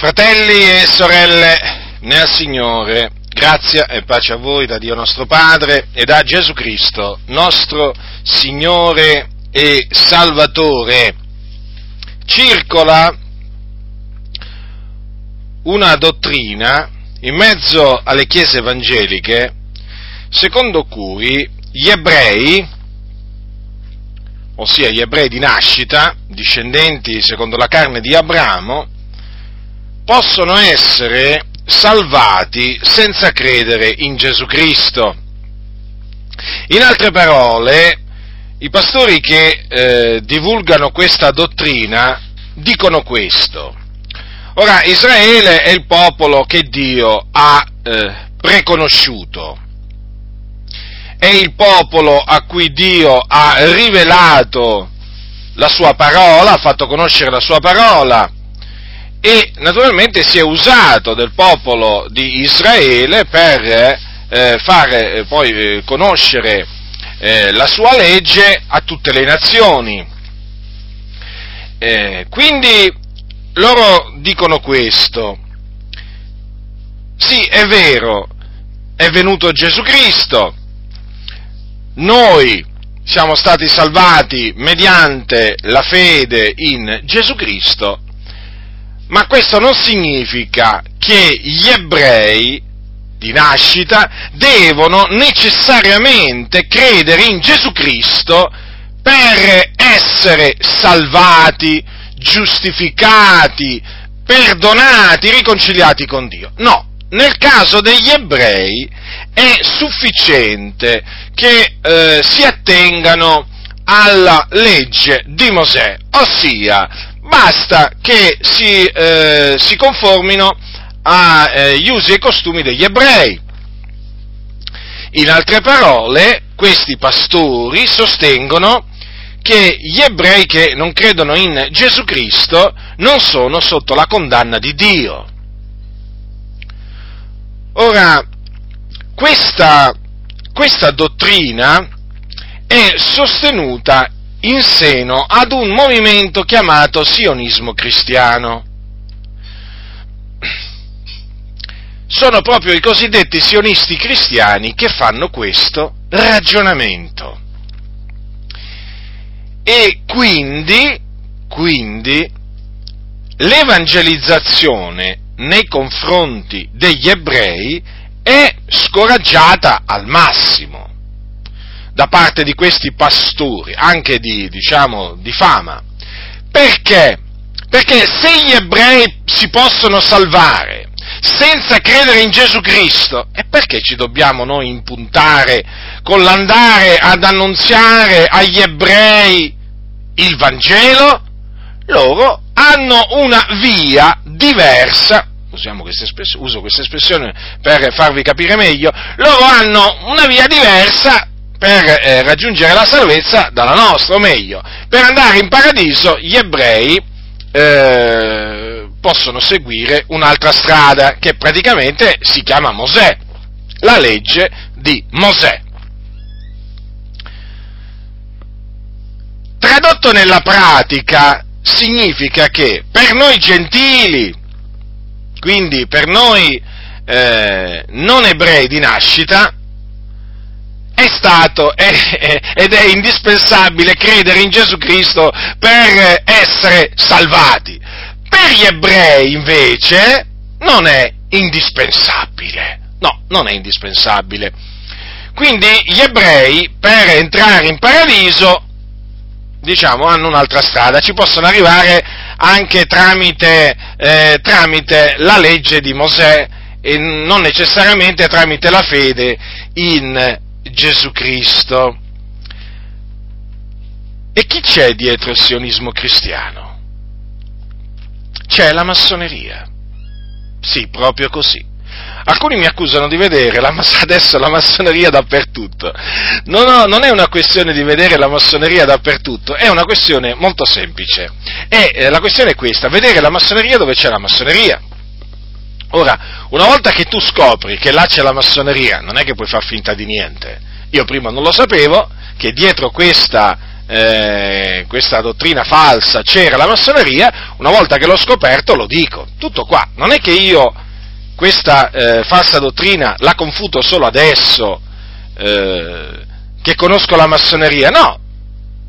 Fratelli e sorelle nel Signore, grazia e pace a voi da Dio nostro Padre e da Gesù Cristo, nostro Signore e Salvatore. Circola una dottrina in mezzo alle chiese evangeliche secondo cui gli ebrei, ossia gli ebrei di nascita, discendenti secondo la carne di Abramo, possono essere salvati senza credere in Gesù Cristo. In altre parole, i pastori che eh, divulgano questa dottrina dicono questo. Ora, Israele è il popolo che Dio ha eh, preconosciuto, è il popolo a cui Dio ha rivelato la sua parola, ha fatto conoscere la sua parola, e naturalmente si è usato del popolo di Israele per eh, fare eh, poi eh, conoscere eh, la sua legge a tutte le nazioni. Eh, quindi loro dicono questo, sì è vero, è venuto Gesù Cristo, noi siamo stati salvati mediante la fede in Gesù Cristo, ma questo non significa che gli ebrei di nascita devono necessariamente credere in Gesù Cristo per essere salvati, giustificati, perdonati, riconciliati con Dio. No, nel caso degli ebrei è sufficiente che eh, si attengano alla legge di Mosè, ossia basta che si, eh, si conformino agli eh, usi e costumi degli ebrei. In altre parole, questi pastori sostengono che gli ebrei che non credono in Gesù Cristo non sono sotto la condanna di Dio. Ora, questa, questa dottrina è sostenuta in seno ad un movimento chiamato sionismo cristiano. Sono proprio i cosiddetti sionisti cristiani che fanno questo ragionamento. E quindi, quindi l'evangelizzazione nei confronti degli ebrei è scoraggiata al massimo da parte di questi pastori, anche di, diciamo, di fama. Perché? Perché se gli ebrei si possono salvare senza credere in Gesù Cristo, e perché ci dobbiamo noi impuntare con l'andare ad annunziare agli ebrei il Vangelo? Loro hanno una via diversa questa uso questa espressione per farvi capire meglio, loro hanno una via diversa per eh, raggiungere la salvezza dalla nostra, o meglio, per andare in paradiso gli ebrei eh, possono seguire un'altra strada che praticamente si chiama Mosè, la legge di Mosè. Tradotto nella pratica significa che per noi gentili, quindi per noi eh, non ebrei di nascita, è stato è, ed è indispensabile credere in Gesù Cristo per essere salvati. Per gli ebrei invece non è indispensabile. No, non è indispensabile. Quindi gli ebrei per entrare in paradiso, diciamo, hanno un'altra strada, ci possono arrivare anche tramite, eh, tramite la legge di Mosè e non necessariamente tramite la fede in Gesù Cristo. E chi c'è dietro il sionismo cristiano? C'è la massoneria. Sì, proprio così. Alcuni mi accusano di vedere la, adesso la massoneria dappertutto. No, no, non è una questione di vedere la massoneria dappertutto, è una questione molto semplice. E eh, la questione è questa, vedere la massoneria dove c'è la massoneria. Ora, una volta che tu scopri che là c'è la massoneria, non è che puoi far finta di niente. Io prima non lo sapevo, che dietro questa, eh, questa dottrina falsa c'era la massoneria, una volta che l'ho scoperto lo dico. Tutto qua. Non è che io questa eh, falsa dottrina la confuto solo adesso eh, che conosco la massoneria, no,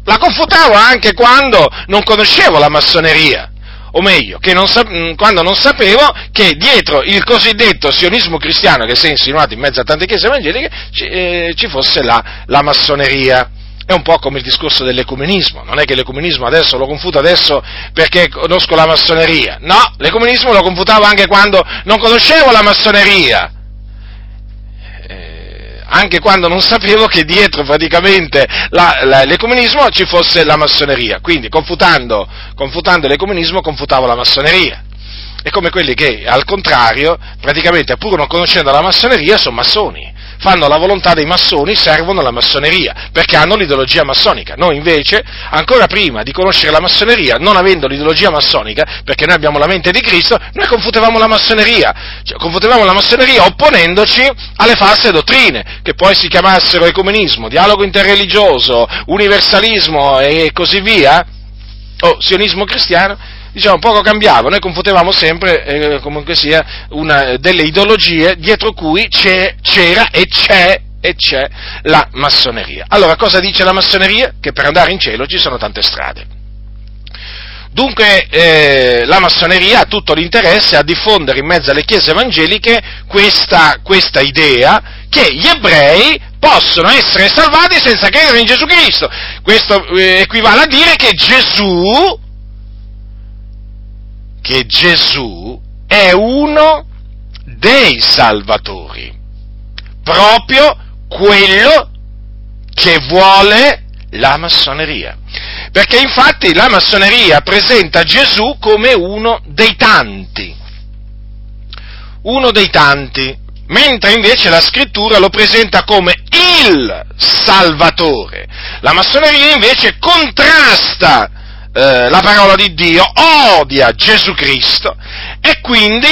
la confutavo anche quando non conoscevo la massoneria o meglio, non sa- mm, quando non sapevo che dietro il cosiddetto sionismo cristiano che si è insinuato in mezzo a tante chiese evangeliche ci, eh, ci fosse la, la, massoneria. È un po' come il discorso dell'ecumenismo, non è che l'ecumenismo adesso lo confuto adesso perché conosco la massoneria, no, l'ecumenismo lo confutavo anche quando non conoscevo la massoneria anche quando non sapevo che dietro praticamente l'ecumenismo ci fosse la massoneria. Quindi confutando, confutando l'ecumenismo confutavo la massoneria. È come quelli che, al contrario, praticamente pur non conoscendo la massoneria, sono massoni fanno la volontà dei massoni, servono la massoneria, perché hanno l'ideologia massonica. Noi invece, ancora prima di conoscere la massoneria, non avendo l'ideologia massonica, perché noi abbiamo la mente di Cristo, noi confutevamo la massoneria, cioè, confutevamo la massoneria opponendoci alle false dottrine, che poi si chiamassero ecumenismo, dialogo interreligioso, universalismo e così via, o sionismo cristiano, diciamo, poco cambiava, noi confutevamo sempre, eh, comunque sia, una, delle ideologie dietro cui c'era e c'è e c'è la massoneria. Allora, cosa dice la massoneria? Che per andare in cielo ci sono tante strade. Dunque eh, la massoneria ha tutto l'interesse a diffondere in mezzo alle chiese evangeliche questa, questa idea che gli ebrei possono essere salvati senza credere in Gesù Cristo. Questo eh, equivale a dire che Gesù che Gesù è uno dei salvatori, proprio quello che vuole la massoneria. Perché infatti la massoneria presenta Gesù come uno dei tanti, uno dei tanti, mentre invece la scrittura lo presenta come il Salvatore. La massoneria invece contrasta eh, la parola di Dio, odia Gesù Cristo e quindi,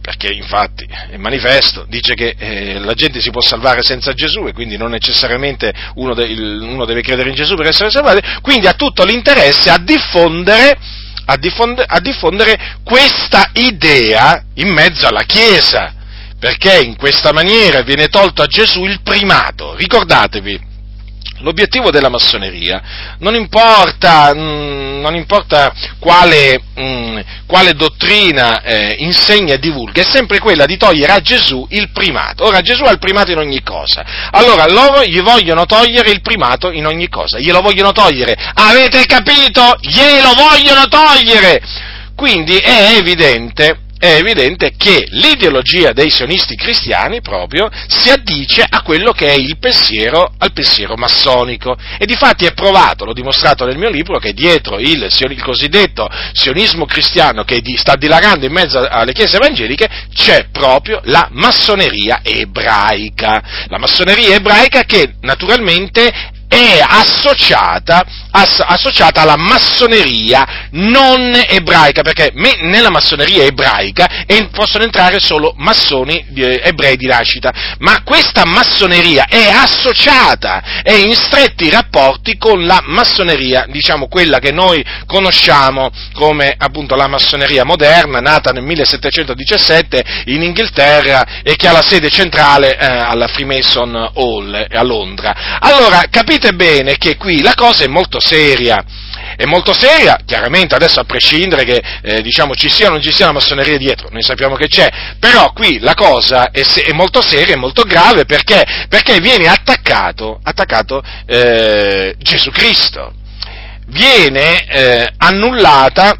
perché infatti è manifesto, dice che eh, la gente si può salvare senza Gesù e quindi non necessariamente uno, de, il, uno deve credere in Gesù per essere salvato, quindi ha tutto l'interesse a diffondere, a diffondere, a diffondere questa idea in mezzo alla Chiesa perché in questa maniera viene tolto a Gesù il primato. Ricordatevi, L'obiettivo della massoneria non importa, mh, mm, non importa quale, mh, mm, quale, dottrina eh, insegna e divulga, è sempre quella di togliere a Gesù il primato. Ora Gesù ha il primato in ogni cosa, allora loro gli vogliono togliere il primato in ogni cosa, glielo vogliono togliere, avete capito? Glielo vogliono togliere! Quindi è evidente è evidente che l'ideologia dei sionisti cristiani proprio si addice a quello che è il pensiero, al pensiero massonico. E difatti è provato, l'ho dimostrato nel mio libro, che dietro il, il cosiddetto sionismo cristiano che di, sta dilagando in mezzo alle chiese evangeliche c'è proprio la massoneria ebraica. La massoneria ebraica che naturalmente è associata, ass- associata, alla massoneria non ebraica, perché me- nella massoneria ebraica en- possono entrare solo massoni eh, ebrei di nascita, ma questa massoneria è associata, è in stretti rapporti con la massoneria, diciamo quella che noi conosciamo come appunto la massoneria moderna, nata nel 1717 in Inghilterra e che ha la sede centrale eh, alla Freemason Hall a Londra. Allora, capite bene che qui la cosa è molto seria. È molto seria, chiaramente adesso a prescindere che eh, diciamo, ci sia o non ci sia la massoneria dietro, noi sappiamo che c'è, però qui la cosa è, se- è molto seria, è molto grave perché, perché viene attaccato, attaccato eh, Gesù Cristo, viene eh, annullata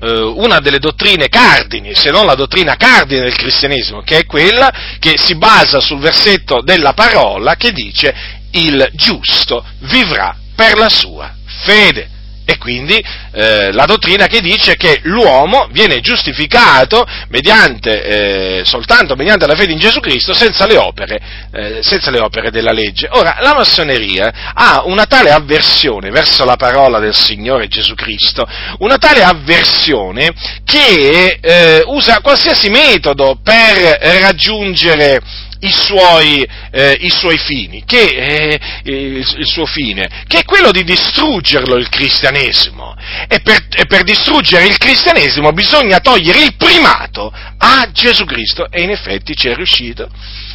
eh, una delle dottrine cardini, se non la dottrina cardine del cristianesimo, che è quella che si basa sul versetto della parola che dice il giusto vivrà per la sua fede. E quindi eh, la dottrina che dice che l'uomo viene giustificato mediante, eh, soltanto mediante la fede in Gesù Cristo senza le, opere, eh, senza le opere della legge. Ora, la massoneria ha una tale avversione verso la parola del Signore Gesù Cristo, una tale avversione che eh, usa qualsiasi metodo per raggiungere i suoi, eh, i suoi fini, che, eh, il, il, suo fine, che è quello di distruggerlo il cristianesimo. E per, e per distruggere il cristianesimo bisogna togliere il primato a Gesù Cristo e in effetti ci è riuscito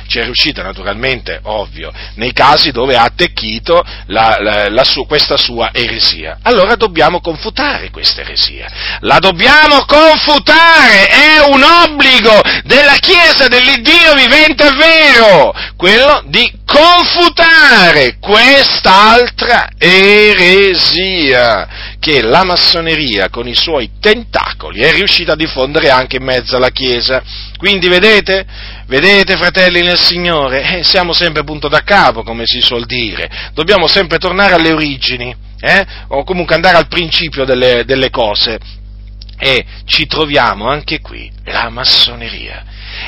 ci è riuscita naturalmente, ovvio, nei casi dove ha attecchito la, la, la su, questa sua eresia. Allora dobbiamo confutare questa eresia, la dobbiamo confutare, è un obbligo della Chiesa dell'Iddio vivente e vero, quello di confutare quest'altra eresia che la massoneria con i suoi tentacoli è riuscita a diffondere anche in mezzo alla Chiesa. Quindi vedete, vedete fratelli nel Signore, eh, siamo sempre punto da capo, come si suol dire, dobbiamo sempre tornare alle origini, eh? o comunque andare al principio delle, delle cose. E ci troviamo anche qui la massoneria.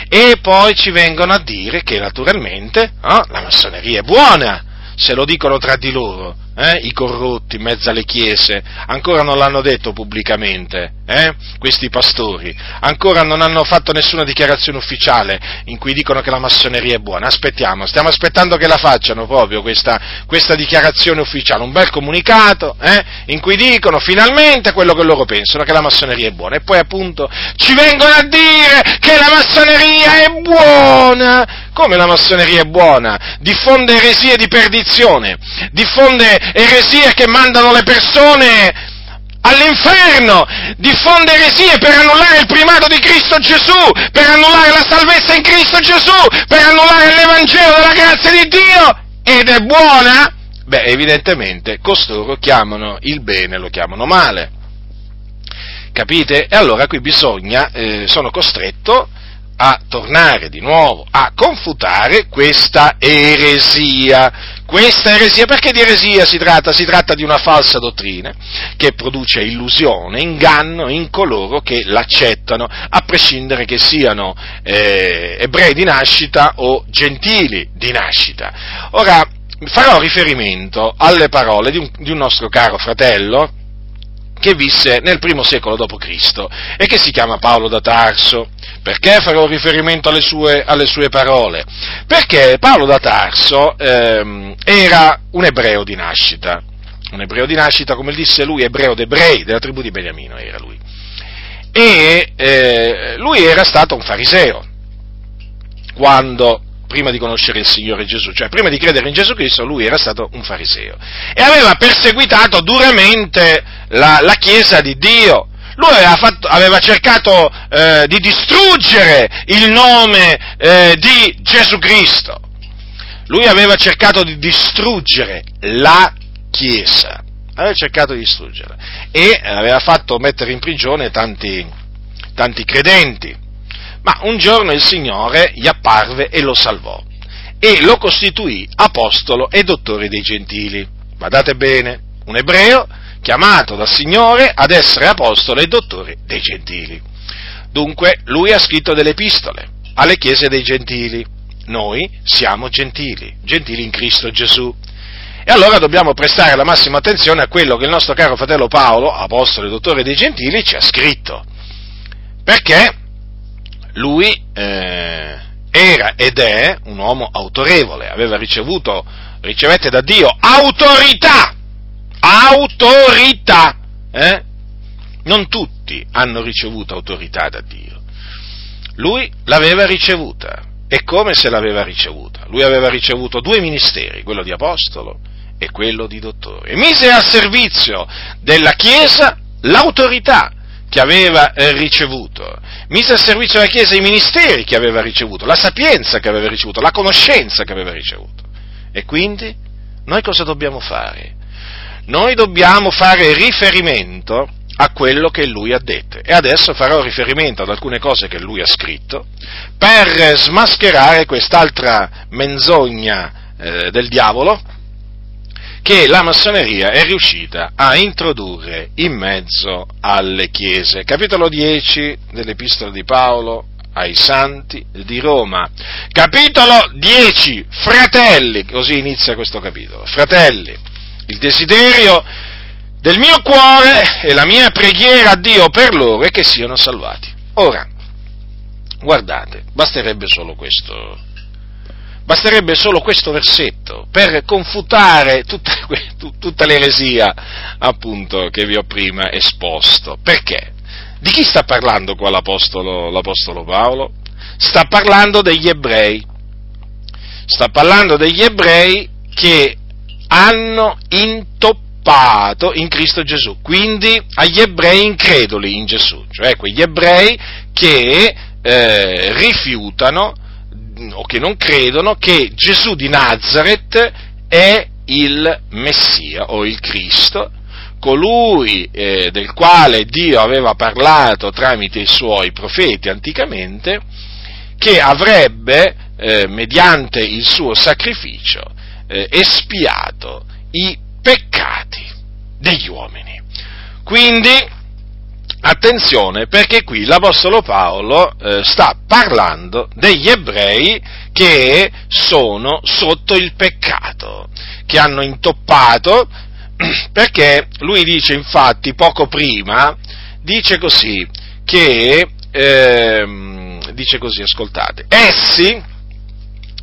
E poi ci vengono a dire che naturalmente oh, la massoneria è buona, se lo dicono tra di loro, eh, i corrotti in mezzo alle chiese, ancora non l'hanno detto pubblicamente, eh, questi pastori, ancora non hanno fatto nessuna dichiarazione ufficiale in cui dicono che la massoneria è buona, aspettiamo, stiamo aspettando che la facciano proprio questa, questa dichiarazione ufficiale, un bel comunicato eh, in cui dicono finalmente quello che loro pensano, che la massoneria è buona, e poi appunto ci vengono a dire che la massoneria è buona, come la massoneria è buona? Diffonde eresie di perdizione, diffonde eresie che mandano le persone all'inferno, diffonde eresie per annullare il primato di Cristo Gesù, per annullare la salvezza in Cristo Gesù, per annullare l'Evangelo della grazia di Dio, ed è buona? Beh, evidentemente costoro chiamano il bene, lo chiamano male. Capite? E allora qui bisogna, eh, sono costretto a tornare di nuovo a confutare questa eresia. Questa eresia, perché di eresia si tratta? Si tratta di una falsa dottrina che produce illusione, inganno in coloro che l'accettano, a prescindere che siano eh, ebrei di nascita o gentili di nascita. Ora, farò riferimento alle parole di un, di un nostro caro fratello, che visse nel primo secolo d.C. e che si chiama Paolo da Tarso. Perché farò riferimento alle sue, alle sue parole? Perché Paolo da Tarso ehm, era un ebreo di nascita, un ebreo di nascita, come disse lui, ebreo d'ebrei, della tribù di Beniamino era lui. E eh, lui era stato un fariseo quando prima di conoscere il Signore Gesù, cioè prima di credere in Gesù Cristo lui era stato un fariseo e aveva perseguitato duramente la, la Chiesa di Dio. Lui aveva, fatto, aveva cercato eh, di distruggere il nome eh, di Gesù Cristo. Lui aveva cercato di distruggere la Chiesa. Aveva cercato di distruggerla. E aveva fatto mettere in prigione tanti, tanti credenti. Ma un giorno il Signore gli apparve e lo salvò e lo costituì apostolo e dottore dei gentili. Guardate bene, un ebreo chiamato dal Signore ad essere apostolo e dottore dei gentili. Dunque lui ha scritto delle epistole alle chiese dei gentili. Noi siamo gentili, gentili in Cristo Gesù. E allora dobbiamo prestare la massima attenzione a quello che il nostro caro fratello Paolo, apostolo e dottore dei gentili, ci ha scritto. Perché lui eh, era ed è un uomo autorevole, aveva ricevuto, ricevette da Dio autorità, autorità, eh? Non tutti hanno ricevuto autorità da Dio. Lui l'aveva ricevuta. E come se l'aveva ricevuta? Lui aveva ricevuto due ministeri, quello di apostolo e quello di dottore. Mise al servizio della Chiesa l'autorità che aveva eh, ricevuto, mise al servizio della Chiesa i ministeri che aveva ricevuto, la sapienza che aveva ricevuto, la conoscenza che aveva ricevuto. E quindi noi cosa dobbiamo fare? Noi dobbiamo fare riferimento a quello che lui ha detto. E adesso farò riferimento ad alcune cose che lui ha scritto per smascherare quest'altra menzogna eh, del diavolo che la massoneria è riuscita a introdurre in mezzo alle chiese. Capitolo 10 dell'Epistola di Paolo ai Santi di Roma. Capitolo 10, fratelli, così inizia questo capitolo. Fratelli, il desiderio del mio cuore e la mia preghiera a Dio per loro è che siano salvati. Ora, guardate, basterebbe solo questo, basterebbe solo questo versetto per confutare tutta, tutta l'eresia appunto che vi ho prima esposto. Perché? Di chi sta parlando qua l'Apostolo, l'Apostolo Paolo? Sta parlando degli ebrei. Sta parlando degli ebrei che hanno intoppato in Cristo Gesù, quindi agli ebrei increduli in Gesù, cioè quegli ebrei che eh, rifiutano o che non credono che Gesù di Nazareth è il Messia o il Cristo, colui eh, del quale Dio aveva parlato tramite i suoi profeti anticamente, che avrebbe, eh, mediante il suo sacrificio, eh, espiato i peccati degli uomini. Quindi, attenzione, perché qui l'Apostolo Paolo eh, sta parlando degli ebrei che sono sotto il peccato, che hanno intoppato perché lui dice infatti poco prima, dice così, che, eh, dice così, ascoltate, essi,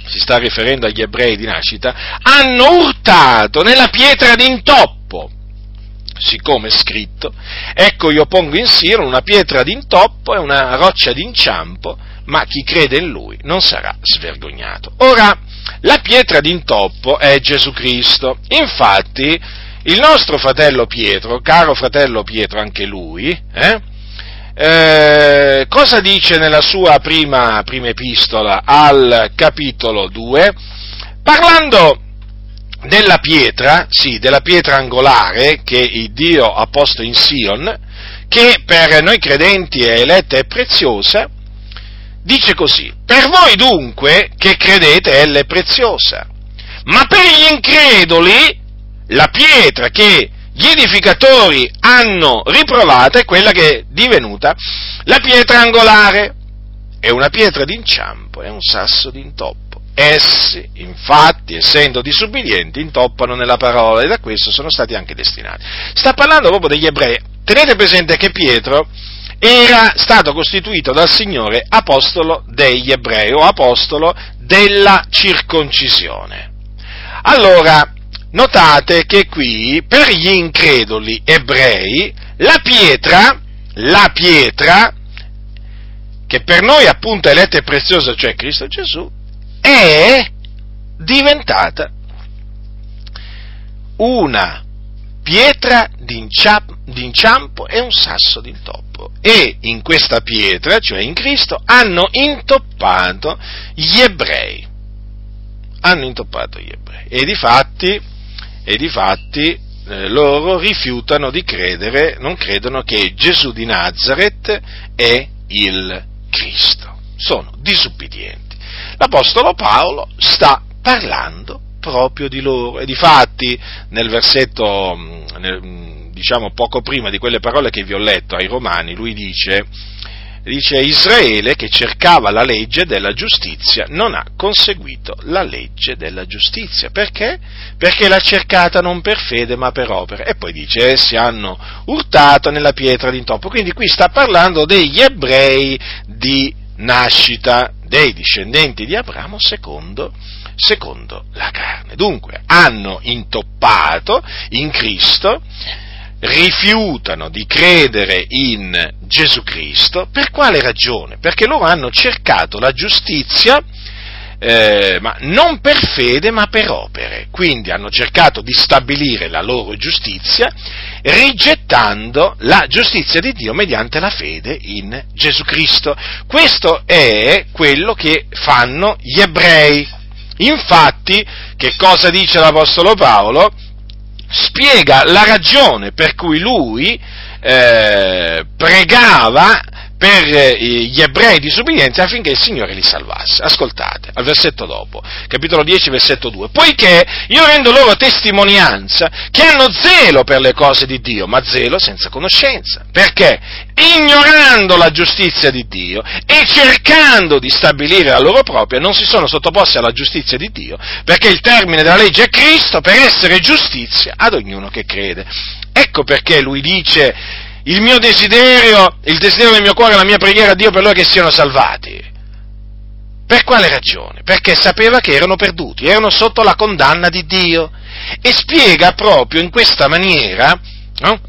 si sta riferendo agli ebrei di nascita, hanno urtato nella pietra d'intoppo, siccome è scritto, ecco io pongo in Siro una pietra d'intoppo e una roccia d'inciampo, ma chi crede in lui non sarà svergognato. Ora, la pietra d'intoppo è Gesù Cristo, infatti, il nostro fratello Pietro, caro fratello Pietro anche lui, eh, eh, cosa dice nella sua prima, prima epistola al capitolo 2? Parlando della pietra, sì, della pietra angolare che Dio ha posto in Sion, che per noi credenti è eletta e preziosa, dice così, per voi dunque che credete ella è preziosa, ma per gli increduli la pietra che gli edificatori hanno riprovata è quella che è divenuta la pietra angolare. È una pietra d'inciampo, è un sasso d'intoppo. Essi, infatti, essendo disubbidienti, intoppano nella parola e da questo sono stati anche destinati. Sta parlando proprio degli ebrei. Tenete presente che Pietro era stato costituito dal Signore apostolo degli ebrei o apostolo della circoncisione. Allora, notate che qui per gli increduli ebrei la pietra, la pietra, che per noi appunto è eletta e preziosa, cioè Cristo Gesù, è diventata una pietra d'inciampo e un sasso d'intoppo. E in questa pietra, cioè in Cristo, hanno intoppato gli ebrei. Hanno intoppato gli ebrei. E di fatti e difatti eh, loro rifiutano di credere, non credono che Gesù di Nazareth è il Cristo. Sono disubbidienti. L'Apostolo Paolo sta parlando proprio di loro e difatti nel versetto, mm, nel, mm, diciamo poco prima di quelle parole che vi ho letto ai Romani, lui dice dice Israele che cercava la legge della giustizia non ha conseguito la legge della giustizia. Perché? Perché l'ha cercata non per fede ma per opera. E poi dice essi hanno urtato nella pietra d'intoppo. Quindi qui sta parlando degli ebrei di nascita, dei discendenti di Abramo secondo, secondo la carne. Dunque hanno intoppato in Cristo rifiutano di credere in Gesù Cristo, per quale ragione? Perché loro hanno cercato la giustizia, eh, ma non per fede ma per opere, quindi hanno cercato di stabilire la loro giustizia rigettando la giustizia di Dio mediante la fede in Gesù Cristo. Questo è quello che fanno gli ebrei. Infatti, che cosa dice l'Apostolo Paolo? Spiega la ragione per cui lui eh, pregava per eh, gli ebrei disubbidienti affinché il Signore li salvasse. Ascoltate, al versetto dopo, capitolo 10, versetto 2. Poiché io rendo loro testimonianza che hanno zelo per le cose di Dio, ma zelo senza conoscenza. Perché? Ignorando la giustizia di Dio e cercando di stabilire la loro propria, non si sono sottoposti alla giustizia di Dio, perché il termine della legge è Cristo per essere giustizia ad ognuno che crede. Ecco perché lui dice il mio desiderio, il desiderio del mio cuore, la mia preghiera a Dio per loro che siano salvati. Per quale ragione? Perché sapeva che erano perduti, erano sotto la condanna di Dio. E spiega proprio in questa maniera no?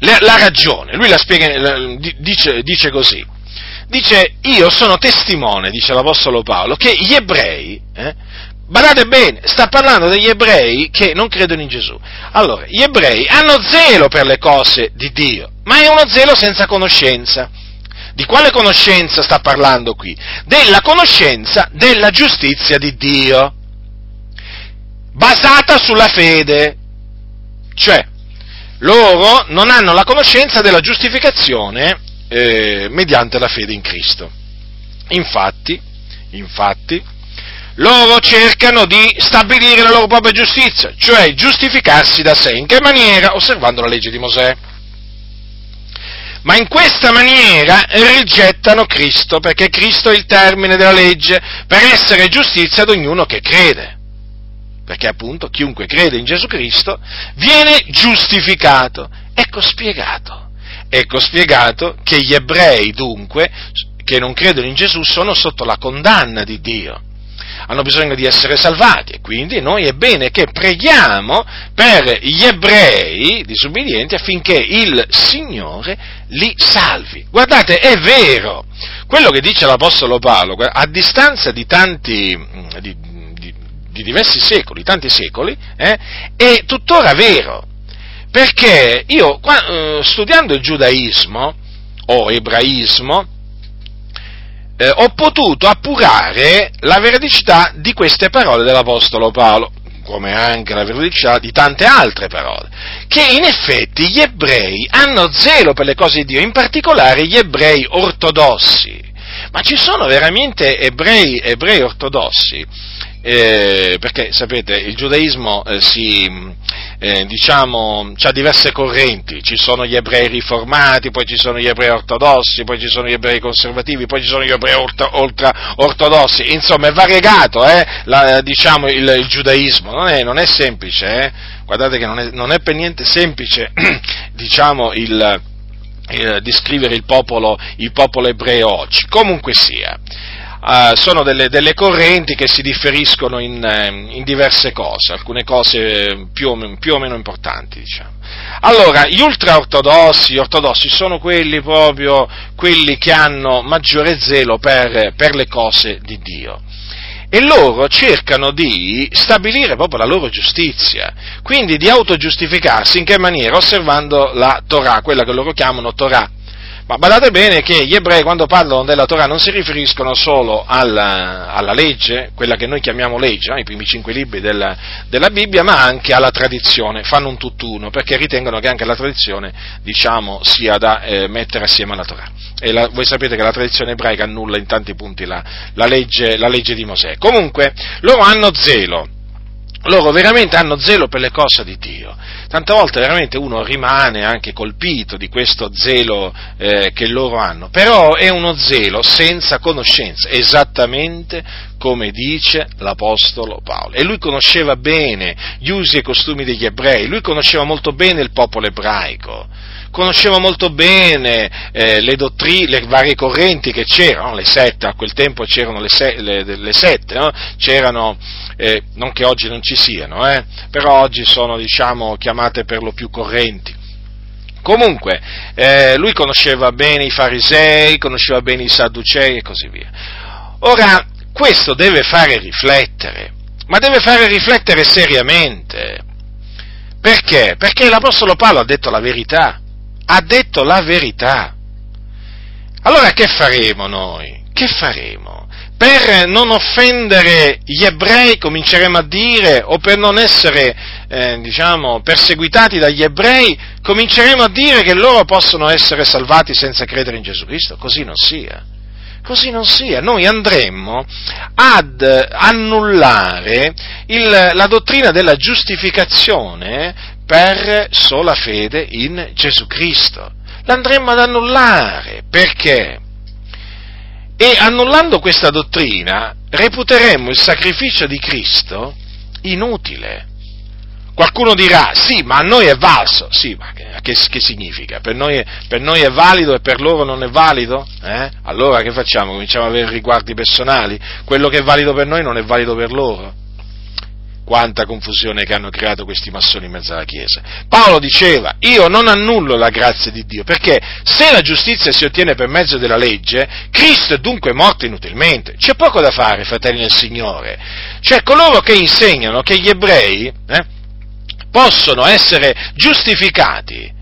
la, la, ragione. Lui la spiega, dice, dice così. Dice, io sono testimone, dice l'Apostolo Paolo, che gli ebrei, eh, badate bene, sta parlando degli ebrei che non credono in Gesù. Allora, gli ebrei hanno zelo per le cose di Dio, ma è uno zelo senza conoscenza. Di quale conoscenza sta parlando qui? Della conoscenza della giustizia di Dio, basata sulla fede. Cioè, loro non hanno la conoscenza della giustificazione eh, mediante la fede in Cristo. Infatti, infatti, loro cercano di stabilire la loro propria giustizia, cioè giustificarsi da sé. In che maniera? Osservando la legge di Mosè ma in questa maniera rigettano Cristo, perché Cristo è il termine della legge per essere giustizia ad ognuno che crede. Perché appunto chiunque crede in Gesù Cristo viene giustificato. Ecco spiegato. Ecco spiegato che gli ebrei dunque, che non credono in Gesù, sono sotto la condanna di Dio hanno bisogno di essere salvati e quindi noi è bene che preghiamo per gli ebrei disubbidienti affinché il Signore li salvi. Guardate, è vero, quello che dice l'Apostolo Paolo, a distanza di tanti, di, di, di diversi secoli, tanti secoli, eh, è tuttora vero. Perché io, qua, eh, studiando il giudaismo o ebraismo, eh, ho potuto appurare la veridicità di queste parole dell'Apostolo Paolo, come anche la veridicità di tante altre parole, che in effetti gli ebrei hanno zelo per le cose di Dio, in particolare gli ebrei ortodossi. Ma ci sono veramente ebrei, ebrei ortodossi eh, perché sapete il giudaismo eh, si, eh, diciamo, ha diverse correnti, ci sono gli ebrei riformati, poi ci sono gli ebrei ortodossi, poi ci sono gli ebrei conservativi, poi ci sono gli ebrei ultra ortodossi, insomma è variegato eh, la, diciamo, il, il, giudaismo, non è, non è semplice, eh. guardate che non è, non è, per niente semplice diciamo, il, descrivere il popolo, il popolo ebreo oggi, comunque sia uh, sono delle, delle, correnti che si differiscono in, eh, in diverse cose, alcune cose più o, più o meno importanti, diciamo. Allora, gli ultraortodossi, gli ortodossi sono quelli proprio, quelli che hanno maggiore zelo per, per le cose di Dio e loro cercano di stabilire proprio la loro giustizia, quindi di autogiustificarsi in che maniera? Osservando la Torah, quella che loro chiamano Torah. Ma badate bene che gli ebrei quando parlano della Torah non si riferiscono solo alla, alla legge, quella che noi chiamiamo legge, no? i primi cinque libri della, della, Bibbia, ma anche alla tradizione, fanno un tutt'uno, perché ritengono che anche la tradizione, diciamo, sia da eh, mettere assieme alla Torah. E la, voi sapete che la tradizione ebraica annulla in tanti punti la, la, legge, la legge di Mosè. Comunque, loro hanno zelo loro veramente hanno zelo per le cose di Dio. Tante volte veramente uno rimane anche colpito di questo zelo eh, che loro hanno, però è uno zelo senza conoscenza, esattamente come dice l'Apostolo Paolo. E lui conosceva bene gli usi e i costumi degli ebrei, lui conosceva molto bene il popolo ebraico conosceva molto bene eh, le dottrine, le varie correnti che c'erano, le sette, a quel tempo c'erano le, se, le, le sette, no? c'erano, eh, non che oggi non ci siano, eh, però oggi sono diciamo chiamate per lo più correnti. Comunque, eh, lui conosceva bene i farisei, conosceva bene i sadducei e così via. Ora, questo deve fare riflettere, ma deve fare riflettere seriamente. Perché? Perché l'Apostolo Paolo ha detto la verità ha detto la verità. Allora che faremo noi? Che faremo? Per non offendere gli ebrei cominceremo a dire, o per non essere, eh, diciamo, perseguitati dagli ebrei, cominceremo a dire che loro possono essere salvati senza credere in Gesù Cristo? Così non sia. Così non sia. Noi andremmo ad annullare il, la dottrina della giustificazione per sola fede in Gesù Cristo. L'andremmo ad annullare. Perché? E annullando questa dottrina reputeremmo il sacrificio di Cristo inutile. Qualcuno dirà, sì, ma a noi è valso. Sì, ma che, che significa? Per noi, per noi, è valido e per loro non è valido? Eh? Allora che facciamo? Cominciamo ad avere riguardi personali? Quello che è valido per noi non è valido per loro? Quanta confusione che hanno creato questi massoni in mezzo alla Chiesa. Paolo diceva, io non annullo la grazia di Dio, perché se la giustizia si ottiene per mezzo della legge, Cristo è dunque morto inutilmente. C'è poco da fare, fratelli del Signore. Cioè, coloro che insegnano che gli ebrei eh, possono essere giustificati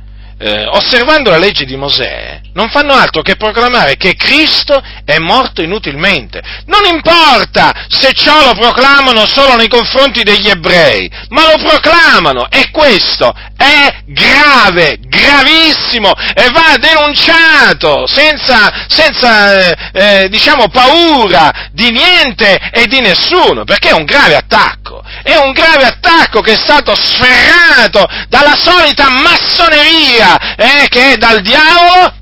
eh, osservando la legge di Mosè, non fanno altro che proclamare che Cristo è morto inutilmente. Non importa se ciò lo proclamano solo nei confronti degli ebrei, ma lo proclamano e questo è grave, gravissimo e va denunciato senza, senza eh, eh, diciamo, paura di niente e di nessuno, perché è un grave attacco. È un grave attacco che è stato sferrato dalla solita massoneria eh, che è dal diavolo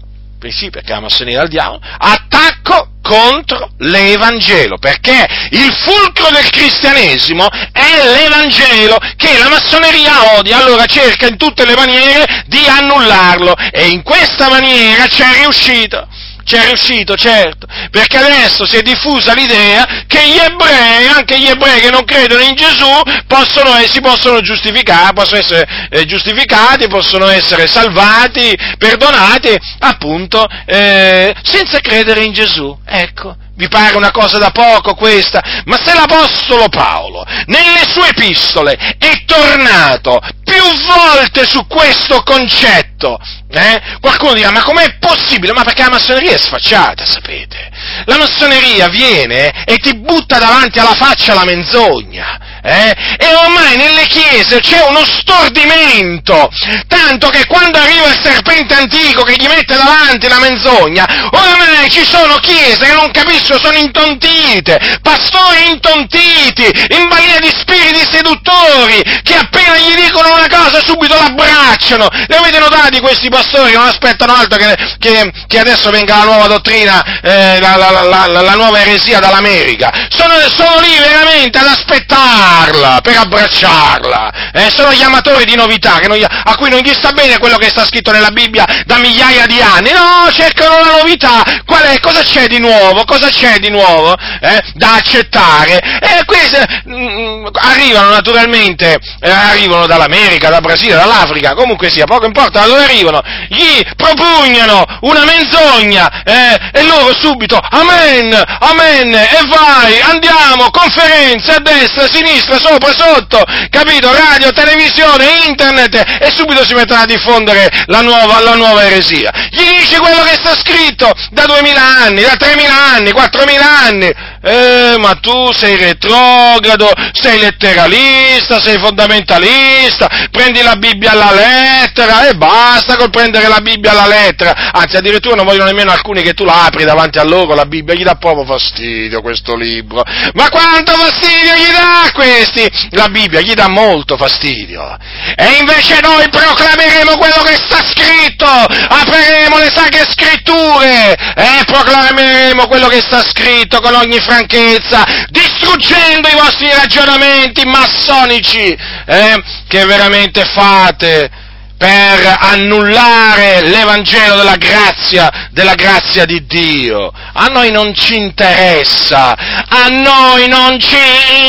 sì, perché la massoneria è il diavolo, attacco contro l'Evangelo, perché il fulcro del cristianesimo è l'Evangelo che la massoneria odia, allora cerca in tutte le maniere di annullarlo e in questa maniera ci è riuscito ci è riuscito, certo, perché adesso si è diffusa l'idea che gli ebrei, anche gli ebrei che non credono in Gesù, possono, si possono giustificare, possono essere eh, giustificati, possono essere salvati, perdonati, appunto, eh, senza credere in Gesù. Ecco, vi pare una cosa da poco questa? Ma se l'Apostolo Paolo nelle sue epistole è tornato più volte su questo concetto, eh? qualcuno dirà ma com'è possibile? Ma perché la massoneria è sfacciata, sapete? La massoneria viene e ti butta davanti alla faccia la menzogna. Eh? E ormai nelle chiese c'è uno stordimento, tanto che quando arriva il serpente antico che gli mette davanti la menzogna, ormai ci sono chiese che non capisco, sono intontite, pastori intontiti, in balia di spiriti seduttori, che appena gli dicono una cosa subito l'abbracciano. Le avete notati questi pastori non aspettano altro che, che, che adesso venga la nuova dottrina, eh, la, la, la, la, nuova eresia dall'America? Sono, sono lì veramente ad aspettare abbracciarla, per abbracciarla. Eh, sono gli amatori di novità gli, a cui non gli sta bene quello che sta scritto nella Bibbia da migliaia di anni. No, cercano la novità. È? Cosa c'è di nuovo? Cosa c'è di nuovo? Eh, da accettare. E questi mm, arrivano naturalmente, eh, arrivano dall'America, dal Brasile, dall'Africa, comunque sia, poco importa da dove arrivano, gli propugnano una menzogna eh, e loro subito, amen, amen, e vai, andiamo, conferenze a destra, a sinistra, sinistra, sopra, sotto, capito? Radio, televisione, internet e subito si mettono a diffondere la nuova, la nuova eresia. Gli dici quello che sta scritto da 2000 anni, da 3000 anni, 4000 anni. Eh, ma tu sei retrogrado, sei letteralista, sei fondamentalista, prendi la Bibbia alla lettera e basta col prendere la Bibbia alla lettera. Anzi, addirittura non vogliono nemmeno alcuni che tu la apri davanti a loro la Bibbia, gli dà proprio fastidio questo libro. Ma quanto fastidio gli dà questi? La Bibbia gli dà molto fastidio. E invece noi proclameremo quello che sta scritto, apriremo le sacre scritture e proclameremo quello che sta scritto con ogni franchezza, distruggendo i vostri ragionamenti massonici eh, che veramente fate per annullare l'Evangelo della grazia, della grazia di Dio. A noi non ci interessa, a noi non ci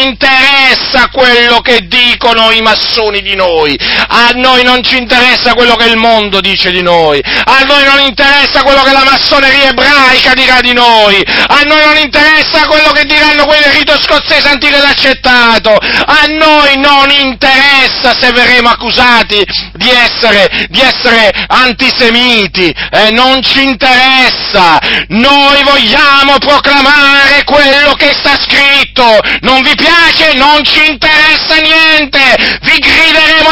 interessa quello che dicono i massoni di noi, a noi non ci interessa quello che il mondo dice di noi, a noi non interessa quello che la massoneria ebraica dirà di noi, a noi non interessa quello che diranno quelli del rito scozzese antico ed accettato, a noi non interessa se verremo accusati di essere essere, di essere antisemiti, eh, non ci interessa, noi vogliamo proclamare quello che sta scritto, non vi piace, non ci interessa niente, vi grideremo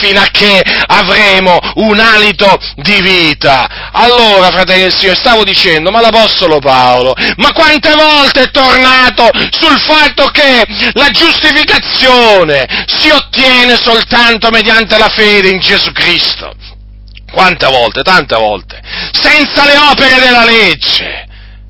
fino a che avremo un alito di vita. Allora, fratelli del Signore, stavo dicendo, ma l'Apostolo Paolo, ma quante volte è tornato sul fatto che la giustificazione si ottiene soltanto mediante la fede in Gesù Cristo. Quante volte, tante volte, senza le opere della legge.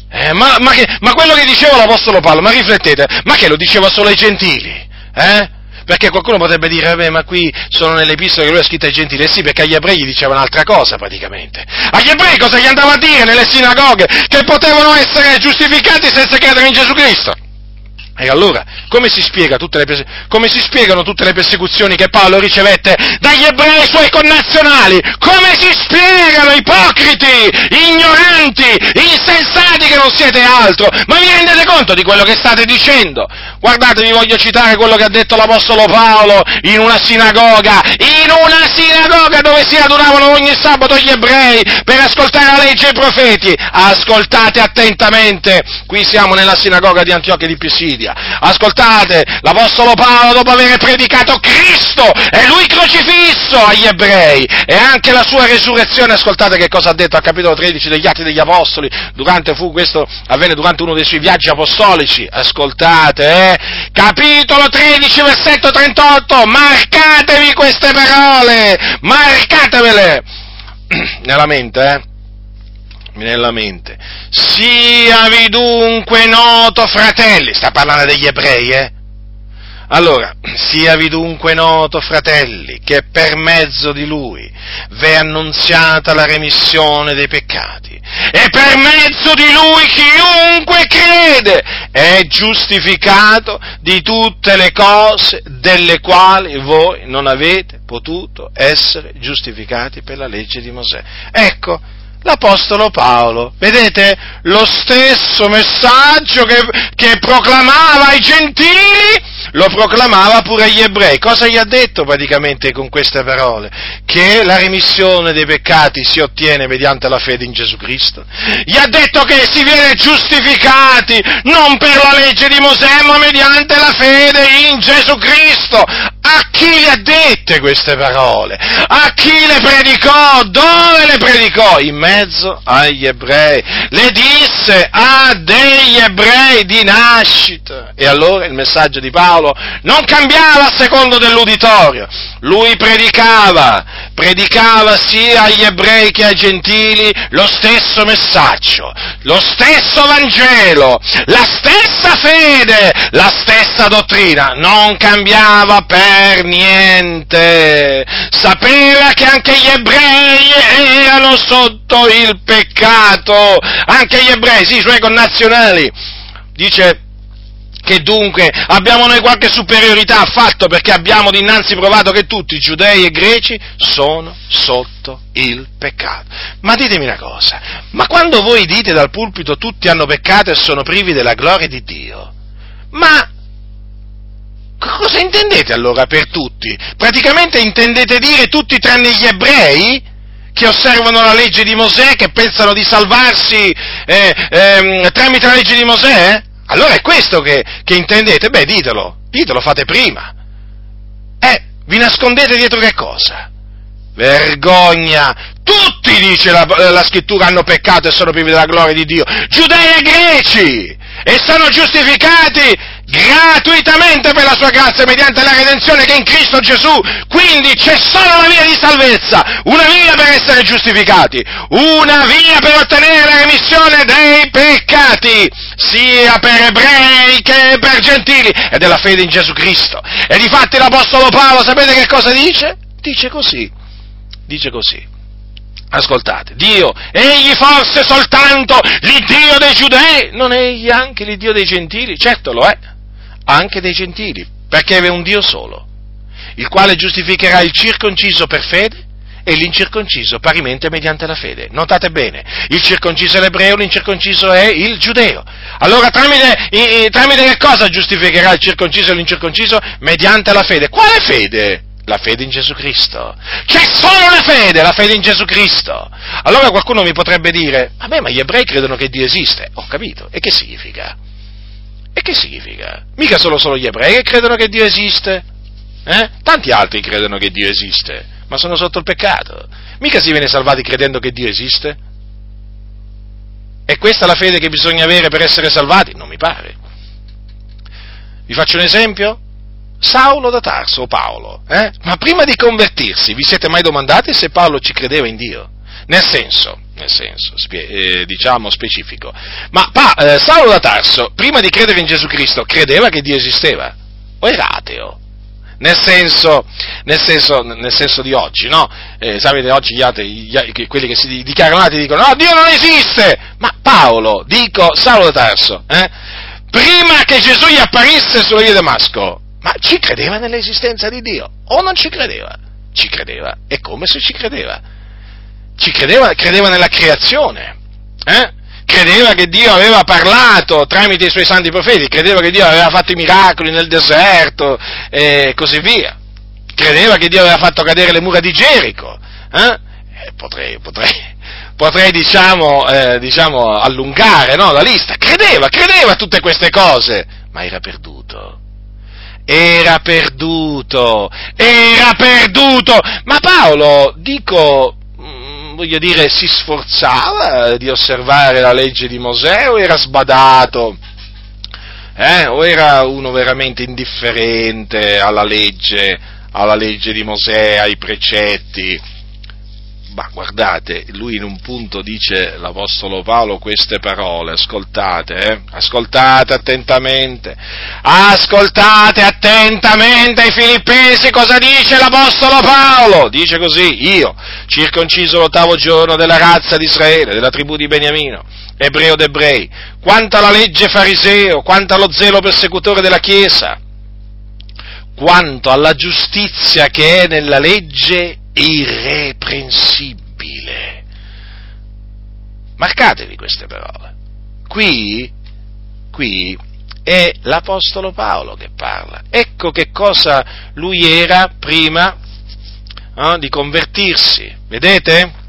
Eh, ma, ma, che, ma, quello che diceva l'Apostolo Paolo, ma riflettete, ma che lo diceva solo ai gentili? Eh? Perché qualcuno potrebbe dire, vabbè, ma qui sono nelle epistole che lui ha scritto ai gentili. Eh sì, perché agli ebrei gli diceva un'altra cosa praticamente. Agli ebrei cosa gli andava a dire nelle sinagoghe? Che potevano essere giustificati senza credere in Gesù Cristo. E allora, come si, le, come si, spiegano tutte le persecuzioni che Paolo ricevette dagli ebrei suoi connazionali? Come si spiegano ipocriti, ignoranti, insensati che non siete altro? Ma vi rendete conto di quello che state dicendo? Guardate, vi voglio citare quello che ha detto l'Apostolo Paolo in una sinagoga, in una sinagoga dove si radunavano ogni sabato gli ebrei per ascoltare la legge e i profeti. Ascoltate attentamente, qui siamo nella sinagoga di Antiochia di Pisidia Bibbia. Ascoltate, l'Apostolo Paolo dopo aver predicato Cristo e lui crocifisso agli ebrei e anche la sua resurrezione, ascoltate che cosa ha detto al capitolo 13 degli Atti degli Apostoli, durante, fu questo, avvenne durante uno dei suoi viaggi apostolici, ascoltate, eh? capitolo 13 versetto 38, marcatevi queste parole, marcatevele nella mente, eh? Nella mente. Siavi dunque noto, fratelli, sta parlando degli ebrei, eh? Allora, siavi dunque noto, fratelli, che per mezzo di lui v'è annunziata la remissione dei peccati e per mezzo di lui chiunque crede è giustificato di tutte le cose delle quali voi non avete potuto essere giustificati per la legge di Mosè. Ecco, l'Apostolo Paolo. Vedete? Lo stesso messaggio che, che, proclamava ai gentili, lo proclamava pure agli ebrei. Cosa gli ha detto praticamente con queste parole? Che la remissione dei peccati si ottiene mediante la fede in Gesù Cristo. Gli ha detto che si viene giustificati non per la legge di Mosè, ma mediante la fede in Gesù Cristo. A chi le ha dette queste parole? A chi le predicò? Dove le predicò? In mezzo agli ebrei. Le disse a degli ebrei di nascita. E allora il messaggio di Paolo non cambiava a secondo dell'uditorio. Lui predicava, predicava sia agli ebrei che ai gentili lo stesso messaggio, lo stesso Vangelo, la stessa fede, la stessa dottrina. Non cambiava per niente. Sapeva che anche gli ebrei erano sotto il peccato, anche gli ebrei, sì, i suoi connazionali. Dice che dunque abbiamo noi qualche superiorità affatto perché abbiamo dinanzi provato che tutti, giudei e greci, sono sotto il peccato. Ma ditemi una cosa, ma quando voi dite dal pulpito tutti hanno peccato e sono privi della gloria di Dio, ma Cosa intendete allora per tutti? Praticamente intendete dire tutti tranne gli ebrei? Che osservano la legge di Mosè, che pensano di salvarsi eh, eh, tramite la legge di Mosè? Allora è questo che, che intendete? Beh, ditelo, ditelo, fate prima. Eh, vi nascondete dietro che cosa? Vergogna! Tutti, dice la, la, scrittura, hanno peccato e sono privi della gloria di Dio. Giudei e greci! E sono giustificati gratuitamente per la sua grazia mediante la redenzione che è in Cristo Gesù. Quindi c'è solo una via di salvezza, una via per essere giustificati, una via per ottenere la remissione dei peccati, sia per ebrei che per gentili, ed è la fede in Gesù Cristo. E difatti l'Apostolo Paolo, sapete che cosa dice? Dice così, dice così. Ascoltate, Dio, egli forse soltanto l'Iddio dei giudei, non egli anche l'Iddio dei gentili? Certo lo è anche dei gentili, perché è un Dio solo, il quale giustificherà il circonciso per fede e l'incirconciso parimente mediante la fede. Notate bene, il circonciso è l'ebreo, l'incirconciso è il giudeo. Allora tramite, tramite che cosa giustificherà il circonciso e l'incirconciso? Mediante la fede. Quale fede? La fede in Gesù Cristo. C'è solo una fede, la fede in Gesù Cristo. Allora qualcuno mi potrebbe dire, vabbè ma gli ebrei credono che Dio esiste. Ho capito. E che significa? E che significa? Mica sono solo gli ebrei che credono che Dio esiste. Eh? Tanti altri credono che Dio esiste, ma sono sotto il peccato. Mica si viene salvati credendo che Dio esiste. È questa la fede che bisogna avere per essere salvati? Non mi pare. Vi faccio un esempio? Saulo da Tarso, o Paolo, eh? ma prima di convertirsi, vi siete mai domandati se Paolo ci credeva in Dio? Nel senso, nel senso, eh, diciamo specifico. Ma pa, eh, Saulo da Tarso, prima di credere in Gesù Cristo, credeva che Dio esisteva? O era ateo? nel senso, nel senso, nel senso di oggi, no? Eh, sapete, oggi gli altri, gli, quelli che si dichiarano atei dicono no, Dio non esiste! Ma Paolo, dico, Saulo da Tarso, eh? prima che Gesù gli apparisse sulla via Damasco, ma ci credeva nell'esistenza di Dio o non ci credeva? Ci credeva. E come se ci credeva? Ci credeva, credeva nella creazione. Eh? Credeva che Dio aveva parlato tramite i suoi santi profeti, credeva che Dio aveva fatto i miracoli nel deserto e così via. Credeva che Dio aveva fatto cadere le mura di Gerico. Eh? Potrei, potrei, potrei diciamo, eh, diciamo allungare no, la lista. Credeva, credeva a tutte queste cose, ma era perduto era perduto, era perduto. Ma Paolo, dico, voglio dire, si sforzava di osservare la legge di Mosè o era sbadato? Eh? O era uno veramente indifferente alla legge, alla legge di Mosè, ai precetti? Ma guardate, lui in un punto dice l'Apostolo Paolo queste parole, ascoltate, eh? ascoltate attentamente, ascoltate attentamente ai filippesi cosa dice l'Apostolo Paolo. Dice così, io, circonciso l'ottavo giorno della razza di Israele, della tribù di Beniamino, ebreo d'ebrei, quanto alla legge fariseo, quanto allo zelo persecutore della Chiesa, quanto alla giustizia che è nella legge irreprensibile. Marcatevi queste parole. Qui, qui è l'Apostolo Paolo che parla. Ecco che cosa lui era prima eh, di convertirsi. Vedete?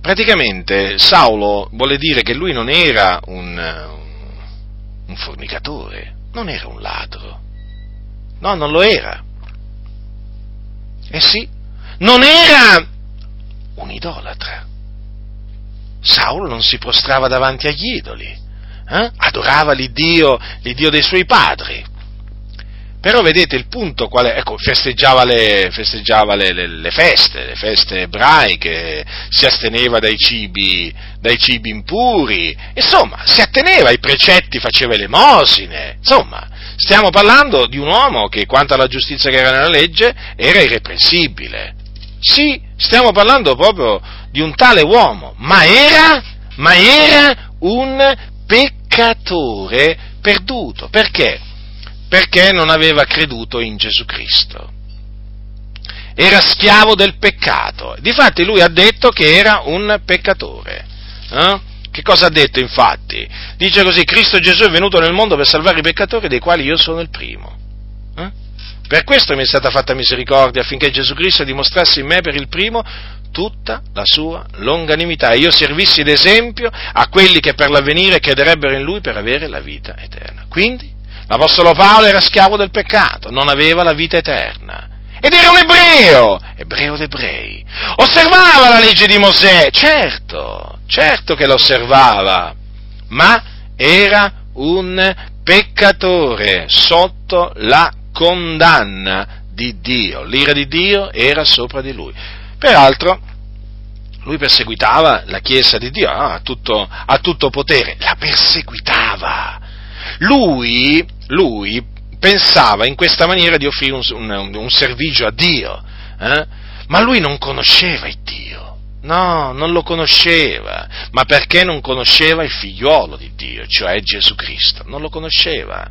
Praticamente Saulo vuole dire che lui non era un, un fornicatore, non era un ladro. No, non lo era. Eh sì, non era un idolatra. Saulo non si prostrava davanti agli idoli, eh? adorava l'Iddio, l'Iddio dei suoi padri. Però vedete il punto qual è? Ecco, festeggiava, le, festeggiava le, le, le, feste, le feste ebraiche, si asteneva dai cibi, dai cibi impuri, insomma, si atteneva ai precetti, faceva elemosine, insomma, Stiamo parlando di un uomo che, quanto alla giustizia che era nella legge, era irreprensibile. Sì, stiamo parlando proprio di un tale uomo, ma era, ma era un peccatore perduto. Perché? Perché non aveva creduto in Gesù Cristo. Era schiavo del peccato. Difatti lui ha detto che era un peccatore. Eh? Che cosa ha detto infatti? Dice così, Cristo Gesù è venuto nel mondo per salvare i peccatori dei quali io sono il primo. Eh? Per questo mi è stata fatta misericordia affinché Gesù Cristo dimostrasse in me per il primo tutta la sua longanimità e io servissi d'esempio a quelli che per l'avvenire crederebbero in lui per avere la vita eterna. Quindi l'Apostolo Paolo era schiavo del peccato, non aveva la vita eterna. Ed era un ebreo, ebreo d'ebrei. Osservava la legge di Mosè, certo, certo che lo osservava, ma era un peccatore sotto la condanna di Dio. L'ira di Dio era sopra di lui. Peraltro, lui perseguitava la Chiesa di Dio a tutto, a tutto potere, la perseguitava. Lui, lui, pensava in questa maniera di offrire un, un, un servizio a Dio, eh? ma lui non conosceva il Dio. No, non lo conosceva, ma perché non conosceva il figliuolo di Dio, cioè Gesù Cristo, non lo conosceva.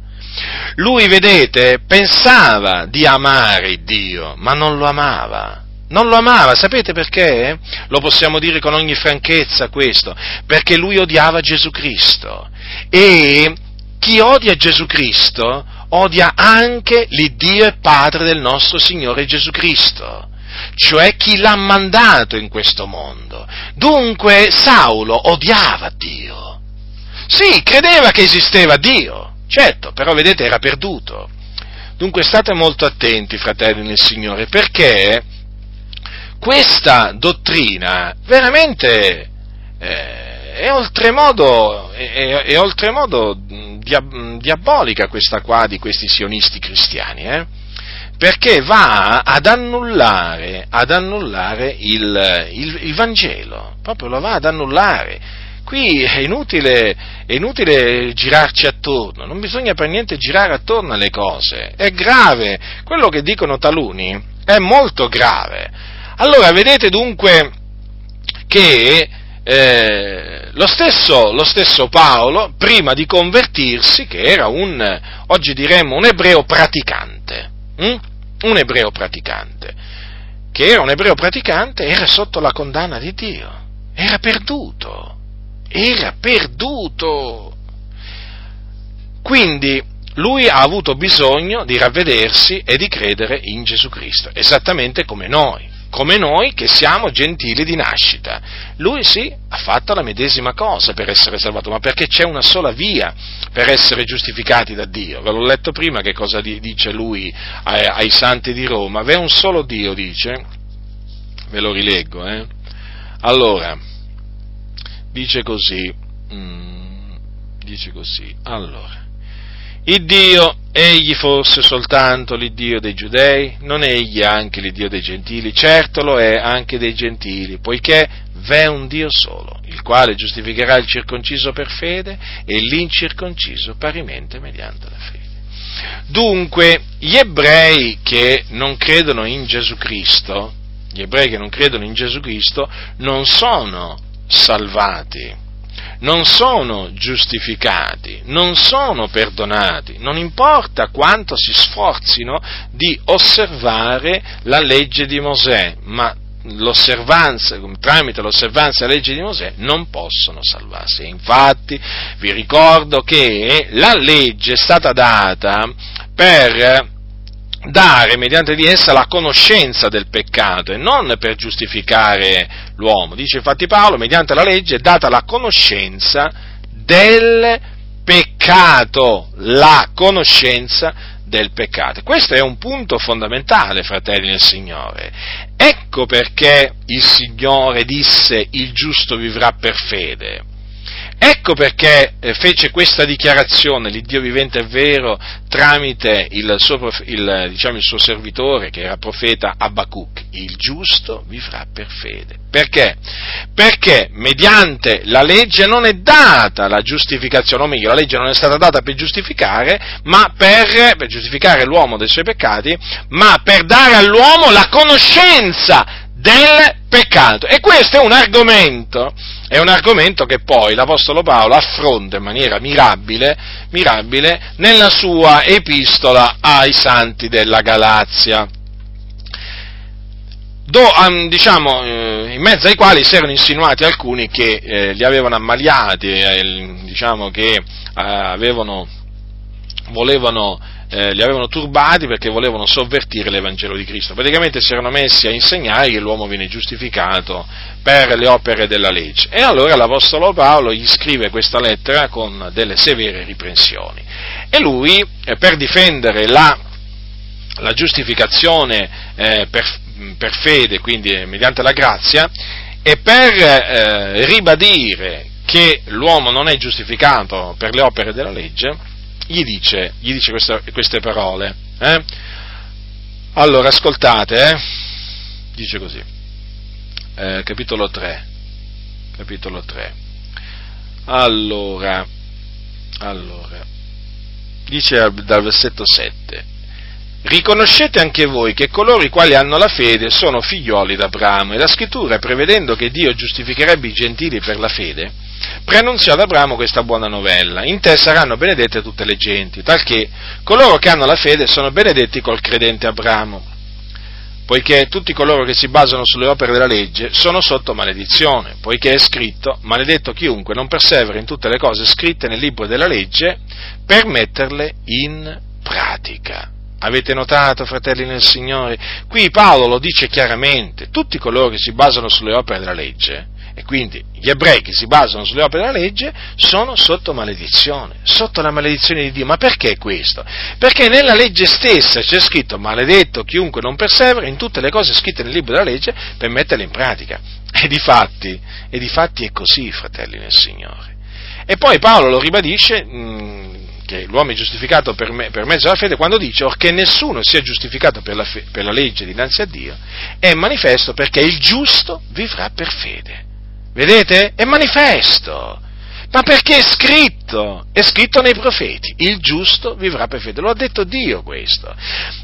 Lui, vedete, pensava di amare Dio, ma non lo amava. Non lo amava, sapete perché? Lo possiamo dire con ogni franchezza questo, perché lui odiava Gesù Cristo. E chi odia Gesù Cristo odia anche l'Iddio e Padre del nostro Signore Gesù Cristo cioè chi l'ha mandato in questo mondo. Dunque Saulo odiava Dio. Sì, credeva che esisteva Dio, certo, però vedete era perduto. Dunque state molto attenti, fratelli nel Signore, perché questa dottrina veramente eh, è oltremodo, è, è oltremodo diabolica questa qua di questi sionisti cristiani. Eh? perché va ad annullare, ad annullare il, il, il, Vangelo, proprio lo va ad annullare. qui è inutile, è inutile girarci attorno, non bisogna per niente girare attorno alle cose, è grave, quello che dicono taluni è molto grave. Allora vedete dunque che eh, lo, stesso, lo, stesso, Paolo, prima di convertirsi, che era un, oggi diremmo, un ebreo praticante, hm? un ebreo praticante, che era un ebreo praticante, era sotto la condanna di Dio, era perduto, era perduto. Quindi lui ha avuto bisogno di ravvedersi e di credere in Gesù Cristo, esattamente come noi come noi che siamo gentili di nascita. Lui sì, ha fatto la medesima cosa per essere salvato, ma perché c'è una sola via per essere giustificati da Dio. Ve l'ho letto prima che cosa dice lui ai, ai santi di Roma. V'è un solo Dio, dice, ve lo rileggo, eh? Allora, dice così, mm, dice così, allora, il Dio, egli fosse soltanto l'Iddio dei giudei, non egli anche l'Iddio dei gentili, certo lo è anche dei gentili, poiché v'è un Dio solo, il quale giustificherà il circonciso per fede e l'incirconciso parimente mediante la fede. Dunque, gli ebrei che non credono in Gesù Cristo, gli ebrei che non credono in Gesù Cristo non sono salvati non sono giustificati, non sono perdonati, non importa quanto si sforzino di osservare la legge di Mosè, ma l'osservanza, tramite l'osservanza della legge di Mosè non possono salvarsi. Infatti vi ricordo che la legge è stata data per dare mediante di essa la conoscenza del peccato e non per giustificare l'uomo. Dice infatti Paolo, mediante la legge è data la conoscenza del peccato, la conoscenza del peccato. Questo è un punto fondamentale, fratelli del Signore. Ecco perché il Signore disse il giusto vivrà per fede Ecco perché eh, fece questa dichiarazione, l'Iddio vivente è vero, tramite il suo, il, diciamo, il suo servitore, che era profeta Abacuc, il giusto vivrà per fede. Perché? Perché mediante la legge non è data la giustificazione, o meglio, la legge non è stata data per giustificare, ma per, per giustificare l'uomo dei suoi peccati, ma per dare all'uomo la conoscenza del peccato. E questo è un argomento, è un argomento che poi l'Apostolo Paolo affronta in maniera mirabile, mirabile nella sua epistola ai santi della Galazia. Do, um, diciamo, eh, in mezzo ai quali si erano insinuati alcuni che eh, li avevano ammaliati, eh, diciamo che eh, avevano, volevano eh, li avevano turbati perché volevano sovvertire l'Evangelo di Cristo. Praticamente si erano messi a insegnare che l'uomo viene giustificato per le opere della legge. E allora l'Apostolo Paolo gli scrive questa lettera con delle severe riprensioni. E lui, eh, per difendere la, la giustificazione eh, per, per, fede, quindi mediante la grazia, e per eh, ribadire che l'uomo non è giustificato per le opere della legge, gli dice, gli dice queste, queste, parole. Eh? Allora, ascoltate, eh? dice così, eh, capitolo 3, capitolo 3. Allora, allora, dice dal versetto 7, Riconoscete anche voi che coloro i quali hanno la fede sono figlioli d'Abramo e la scrittura, prevedendo che Dio giustificherebbe i gentili per la fede, preannunziò ad Abramo questa buona novella. In te saranno benedette tutte le genti, talché coloro che hanno la fede sono benedetti col credente Abramo, poiché tutti coloro che si basano sulle opere della legge sono sotto maledizione, poiché è scritto, maledetto chiunque non persevera in tutte le cose scritte nel libro della legge per metterle in pratica. Avete notato, fratelli nel Signore? Qui Paolo lo dice chiaramente, tutti coloro che si basano sulle opere della legge e quindi gli ebrei che si basano sulle opere della legge sono sotto maledizione, sotto la maledizione di Dio. Ma perché questo? Perché nella legge stessa c'è scritto maledetto chiunque non persevera in tutte le cose scritte nel libro della legge per metterle in pratica. E di fatti, e di fatti è così, fratelli nel Signore. E poi Paolo lo ribadisce mh, mm, che l'uomo è giustificato per, me, per, mezzo della fede quando dice che nessuno sia giustificato per la, per la legge dinanzi a Dio, è manifesto perché il giusto vivrà per fede Vedete? È manifesto. Ma perché è scritto? È scritto nei profeti. Il giusto vivrà per fede. Lo ha detto Dio questo.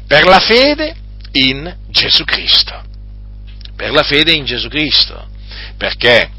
Per la fede in Gesù Cristo. Per la fede in Gesù Cristo. Perché?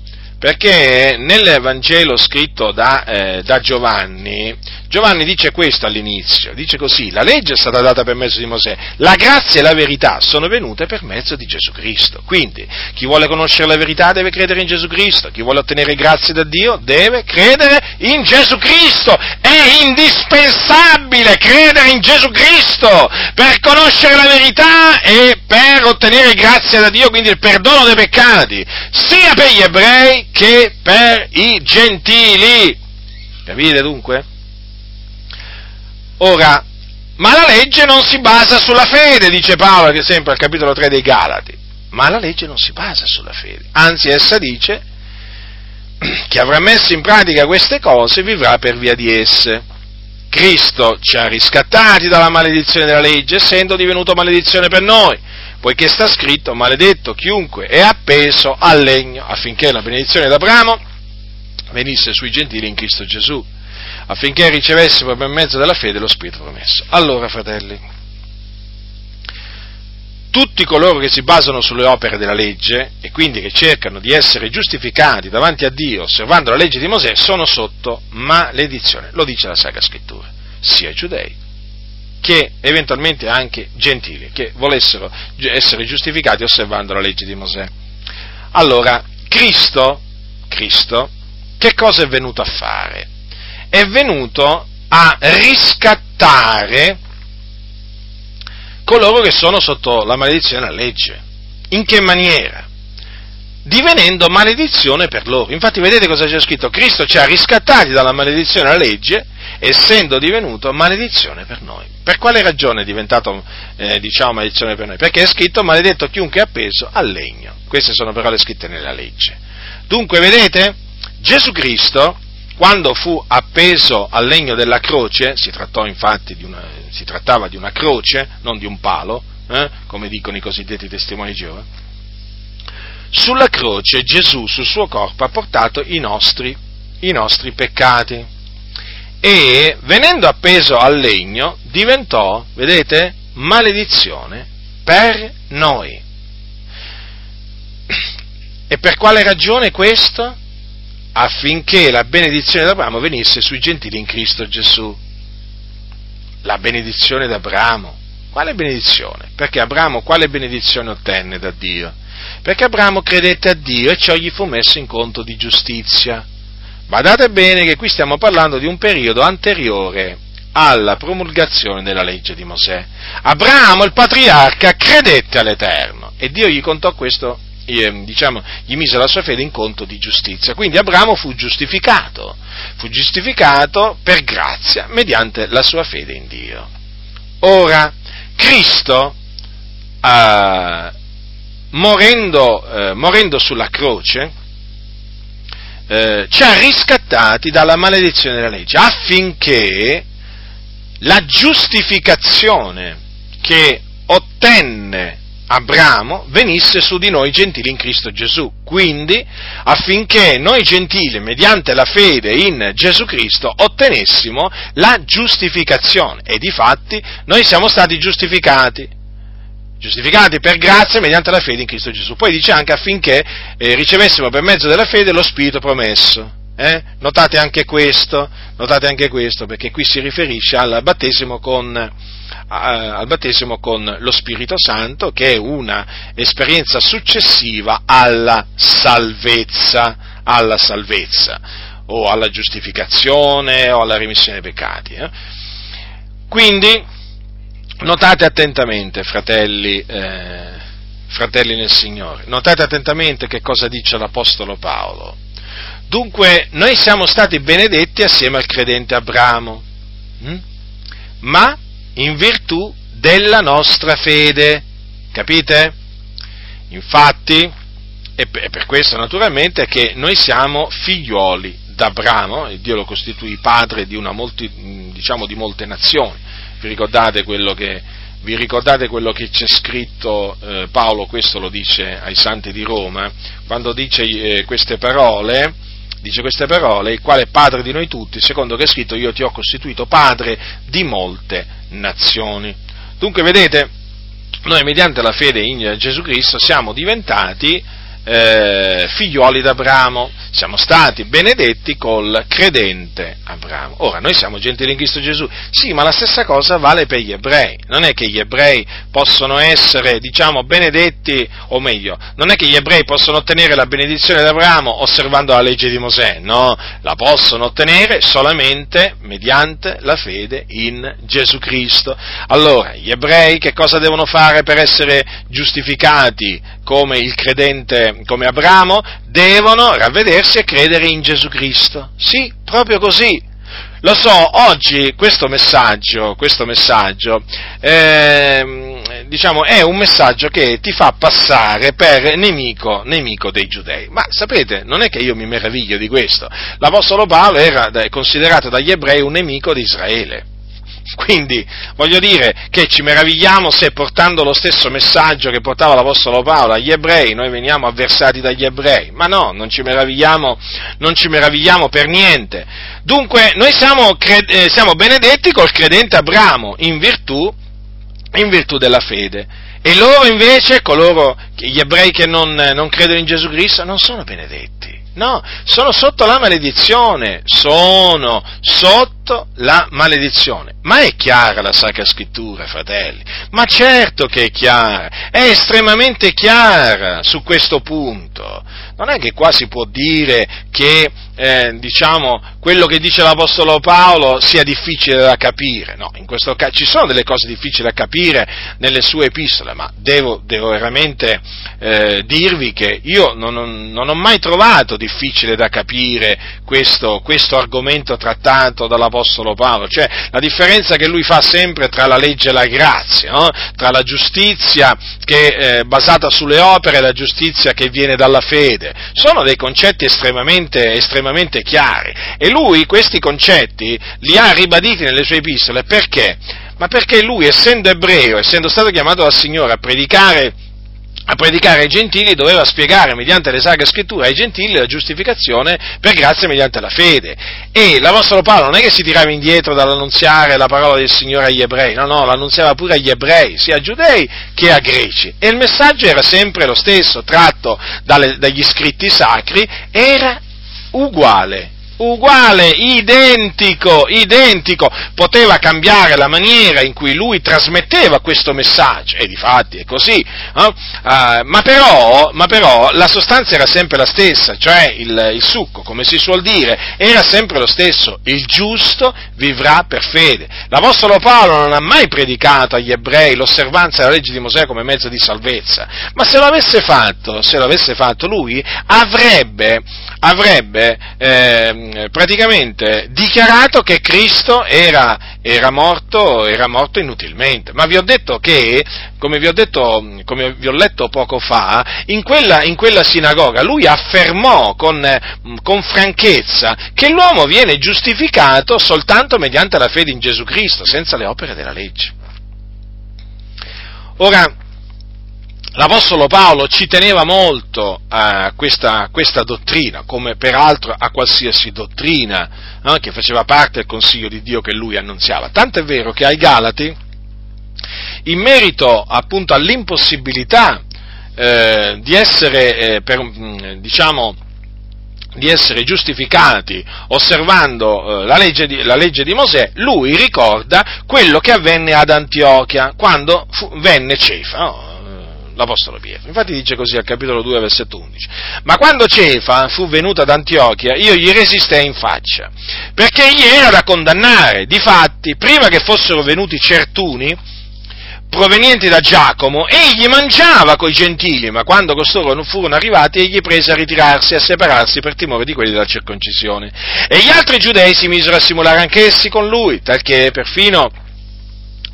Perché nel Vangelo scritto da, eh, da, Giovanni, Giovanni dice questo all'inizio, dice così, la legge è stata data per mezzo di Mosè, la grazia e la verità sono venute per mezzo di Gesù Cristo. Quindi chi vuole conoscere la verità deve credere in Gesù Cristo, chi vuole ottenere grazie da Dio deve credere in Gesù Cristo. È indispensabile credere in Gesù Cristo per conoscere la verità e per ottenere grazie da Dio, quindi il perdono dei peccati, sia per gli ebrei che per i gentili. Capite dunque? Ora, ma la legge non si basa sulla fede, dice Paolo, che sempre al capitolo 3 dei Galati. Ma la legge non si basa sulla fede, anzi essa dice che avrà messo in pratica queste cose vivrà per via di esse. Cristo ci ha riscattati dalla maledizione della legge, essendo divenuto maledizione per noi poiché sta scritto, maledetto chiunque è appeso al legno, affinché la benedizione d'Abramo venisse sui gentili in Cristo Gesù, affinché ricevessimo per mezzo della fede lo Spirito promesso. Allora, fratelli, tutti coloro che si basano sulle opere della legge e quindi che cercano di essere giustificati davanti a Dio osservando la legge di Mosè sono sotto maledizione, lo dice la Sacra Scrittura, sia giudei che eventualmente anche gentili, che volessero essere giustificati osservando la legge di Mosè. Allora, Cristo, Cristo, che cosa è venuto a fare? È venuto a riscattare coloro che sono sotto la maledizione della legge. In che maniera? Divenendo maledizione per loro. Infatti vedete cosa c'è scritto? Cristo ci ha riscattati dalla maledizione della legge essendo divenuto maledizione per noi. Per quale ragione è diventato, eh, diciamo, maledizione per noi? Perché è scritto maledetto chiunque è appeso al legno. Queste sono parole scritte nella legge. Dunque, vedete, Gesù Cristo, quando fu appeso al legno della croce, si, di una, si trattava di una croce, non di un palo, eh, come dicono i cosiddetti testimoni di Geova, sulla croce Gesù sul suo corpo ha portato i nostri, i nostri peccati e venendo appeso al legno diventò, vedete, maledizione per noi. E per quale ragione questo? Affinché la benedizione d'Abramo venisse sui gentili in Cristo Gesù. La benedizione d'Abramo. Quale benedizione? Perché Abramo quale benedizione ottenne da Dio? Perché Abramo credette a Dio e ciò gli fu messo in conto di giustizia. Badate bene che qui stiamo parlando di un periodo anteriore alla promulgazione della legge di Mosè. Abramo, il patriarca, credette all'Eterno e Dio gli contò questo, diciamo, gli mise la sua fede in conto di giustizia. Quindi Abramo fu giustificato, fu giustificato per grazia mediante la sua fede in Dio. Ora, Cristo, eh, morendo, eh, morendo sulla croce, eh, ci ha riscattati dalla maledizione della legge affinché la giustificazione che ottenne Abramo venisse su di noi gentili in Cristo Gesù. Quindi affinché noi gentili, mediante la fede in Gesù Cristo, ottenessimo la giustificazione. E di fatti noi siamo stati giustificati giustificati per grazia mediante la fede in Cristo Gesù. Poi dice anche affinché eh, ricevessimo per mezzo della fede lo Spirito promesso. Eh? Notate, anche questo, notate anche questo, perché qui si riferisce al battesimo, con, al battesimo con lo Spirito Santo, che è una esperienza successiva alla salvezza, alla salvezza, o alla giustificazione, o alla remissione dei peccati. Eh? Quindi, Notate attentamente, fratelli, eh, fratelli nel Signore, notate attentamente che cosa dice l'Apostolo Paolo. Dunque, noi siamo stati benedetti assieme al credente Abramo, hm? ma in virtù della nostra fede, capite? Infatti, e per questo naturalmente che noi siamo figlioli d'Abramo, e Dio lo costituì padre di, molti, diciamo, di molte nazioni. Vi ricordate quello che vi ricordate quello che c'è scritto, eh, Paolo questo lo dice ai santi di Roma, quando dice eh, queste parole, dice queste parole, il quale è padre di noi tutti, secondo che è scritto io ti ho costituito padre di molte nazioni. Dunque vedete, noi mediante la fede in Gesù Cristo siamo diventati eh, figlioli d'Abramo, siamo stati benedetti col credente Abramo. Ora, noi siamo gentili in Cristo Gesù, sì, ma la stessa cosa vale per gli ebrei. Non è che gli ebrei possono essere, diciamo, benedetti, o meglio, non è che gli ebrei possono ottenere la benedizione d'Abramo osservando la legge di Mosè, no, la possono ottenere solamente mediante la fede in Gesù Cristo. Allora, gli ebrei che cosa devono fare per essere giustificati come il credente, come Abramo, devono ravvedersi e credere in Gesù Cristo. Sì, proprio così. Lo so, oggi questo messaggio, questo messaggio eh, diciamo, è un messaggio che ti fa passare per nemico, nemico dei giudei. Ma sapete, non è che io mi meraviglio di questo. L'Apostolo Paolo era considerato dagli ebrei un nemico di Israele. Quindi voglio dire che ci meravigliamo se portando lo stesso messaggio che portava l'Apostolo Paolo agli ebrei, noi veniamo avversati dagli ebrei. Ma no, non ci meravigliamo, non ci meravigliamo per niente. Dunque, noi siamo, eh, siamo benedetti col credente Abramo in virtù, in virtù della fede. E loro invece, coloro, gli ebrei che non, non credono in Gesù Cristo, non sono benedetti. No, sono sotto la maledizione, sono sotto la maledizione. Ma è chiara la Sacra Scrittura, fratelli? Ma certo che è chiara, è estremamente chiara su questo punto. Non è che qua si può dire che, eh, diciamo, quello che dice l'Apostolo Paolo sia difficile da capire. No, in questo caso ci sono delle cose difficili da capire nelle sue epistole, ma devo, devo veramente eh, dirvi che io non, non, non, ho mai trovato difficile da capire questo, questo argomento trattato dall'Apostolo Paolo, cioè la differenza che lui fa sempre tra la legge e la grazia, no? tra la giustizia che è eh, basata sulle opere e la giustizia che viene dalla fede. Sono dei concetti estremamente, estremamente chiari e lui questi concetti li ha ribaditi nelle sue epistole perché? Ma perché lui, essendo ebreo, essendo stato chiamato dal Signore a predicare a predicare ai gentili doveva spiegare mediante le sacre scritture ai gentili la giustificazione per grazia mediante la fede. E l'Apostolo Paolo non è che si tirava indietro dall'annunziare la parola del Signore agli ebrei, no, no, l'annunziava pure agli ebrei, sia a giudei che a greci. E il messaggio era sempre lo stesso, tratto dalle, dagli scritti sacri, era uguale uguale, identico, identico, poteva cambiare la maniera in cui lui trasmetteva questo messaggio, e di fatti è così, eh? uh, ma, però, ma, però, la sostanza era sempre la stessa, cioè il, il, succo, come si suol dire, era sempre lo stesso, il giusto vivrà per fede. L'Apostolo Paolo non ha mai predicato agli ebrei l'osservanza della legge di Mosè come mezzo di salvezza, ma se lo avesse fatto, se lo avesse fatto lui, avrebbe, avrebbe eh, praticamente dichiarato che Cristo era, era, morto, era, morto, inutilmente. Ma vi ho detto che, come vi ho, detto, come vi ho letto poco fa, in quella, in quella sinagoga lui affermò con, con, franchezza che l'uomo viene giustificato soltanto mediante la fede in Gesù Cristo, senza le opere della legge. Ora, L'Apostolo Paolo ci teneva molto a questa, questa dottrina, come peraltro a qualsiasi dottrina eh, che faceva parte del consiglio di Dio che lui annunziava. Tanto è vero che ai Galati, in merito appunto all'impossibilità eh, di essere, eh, per, mm, diciamo, di essere giustificati osservando eh, la, legge di, la, legge di, Mosè, lui ricorda quello che avvenne ad Antiochia quando fu, venne Cefa. No? l'Apostolo Pietro. Infatti dice così al capitolo 2, versetto 11. Ma quando Cefa fu venuto ad Antiochia, io gli resistei in faccia, perché egli era da condannare. Difatti, prima che fossero venuti certuni, provenienti da Giacomo, egli mangiava coi gentili, ma quando costoro non furono arrivati, egli prese a ritirarsi e a separarsi per timore di quelli della circoncisione. E gli altri giudei si misero a simulare anch'essi con lui, talché perfino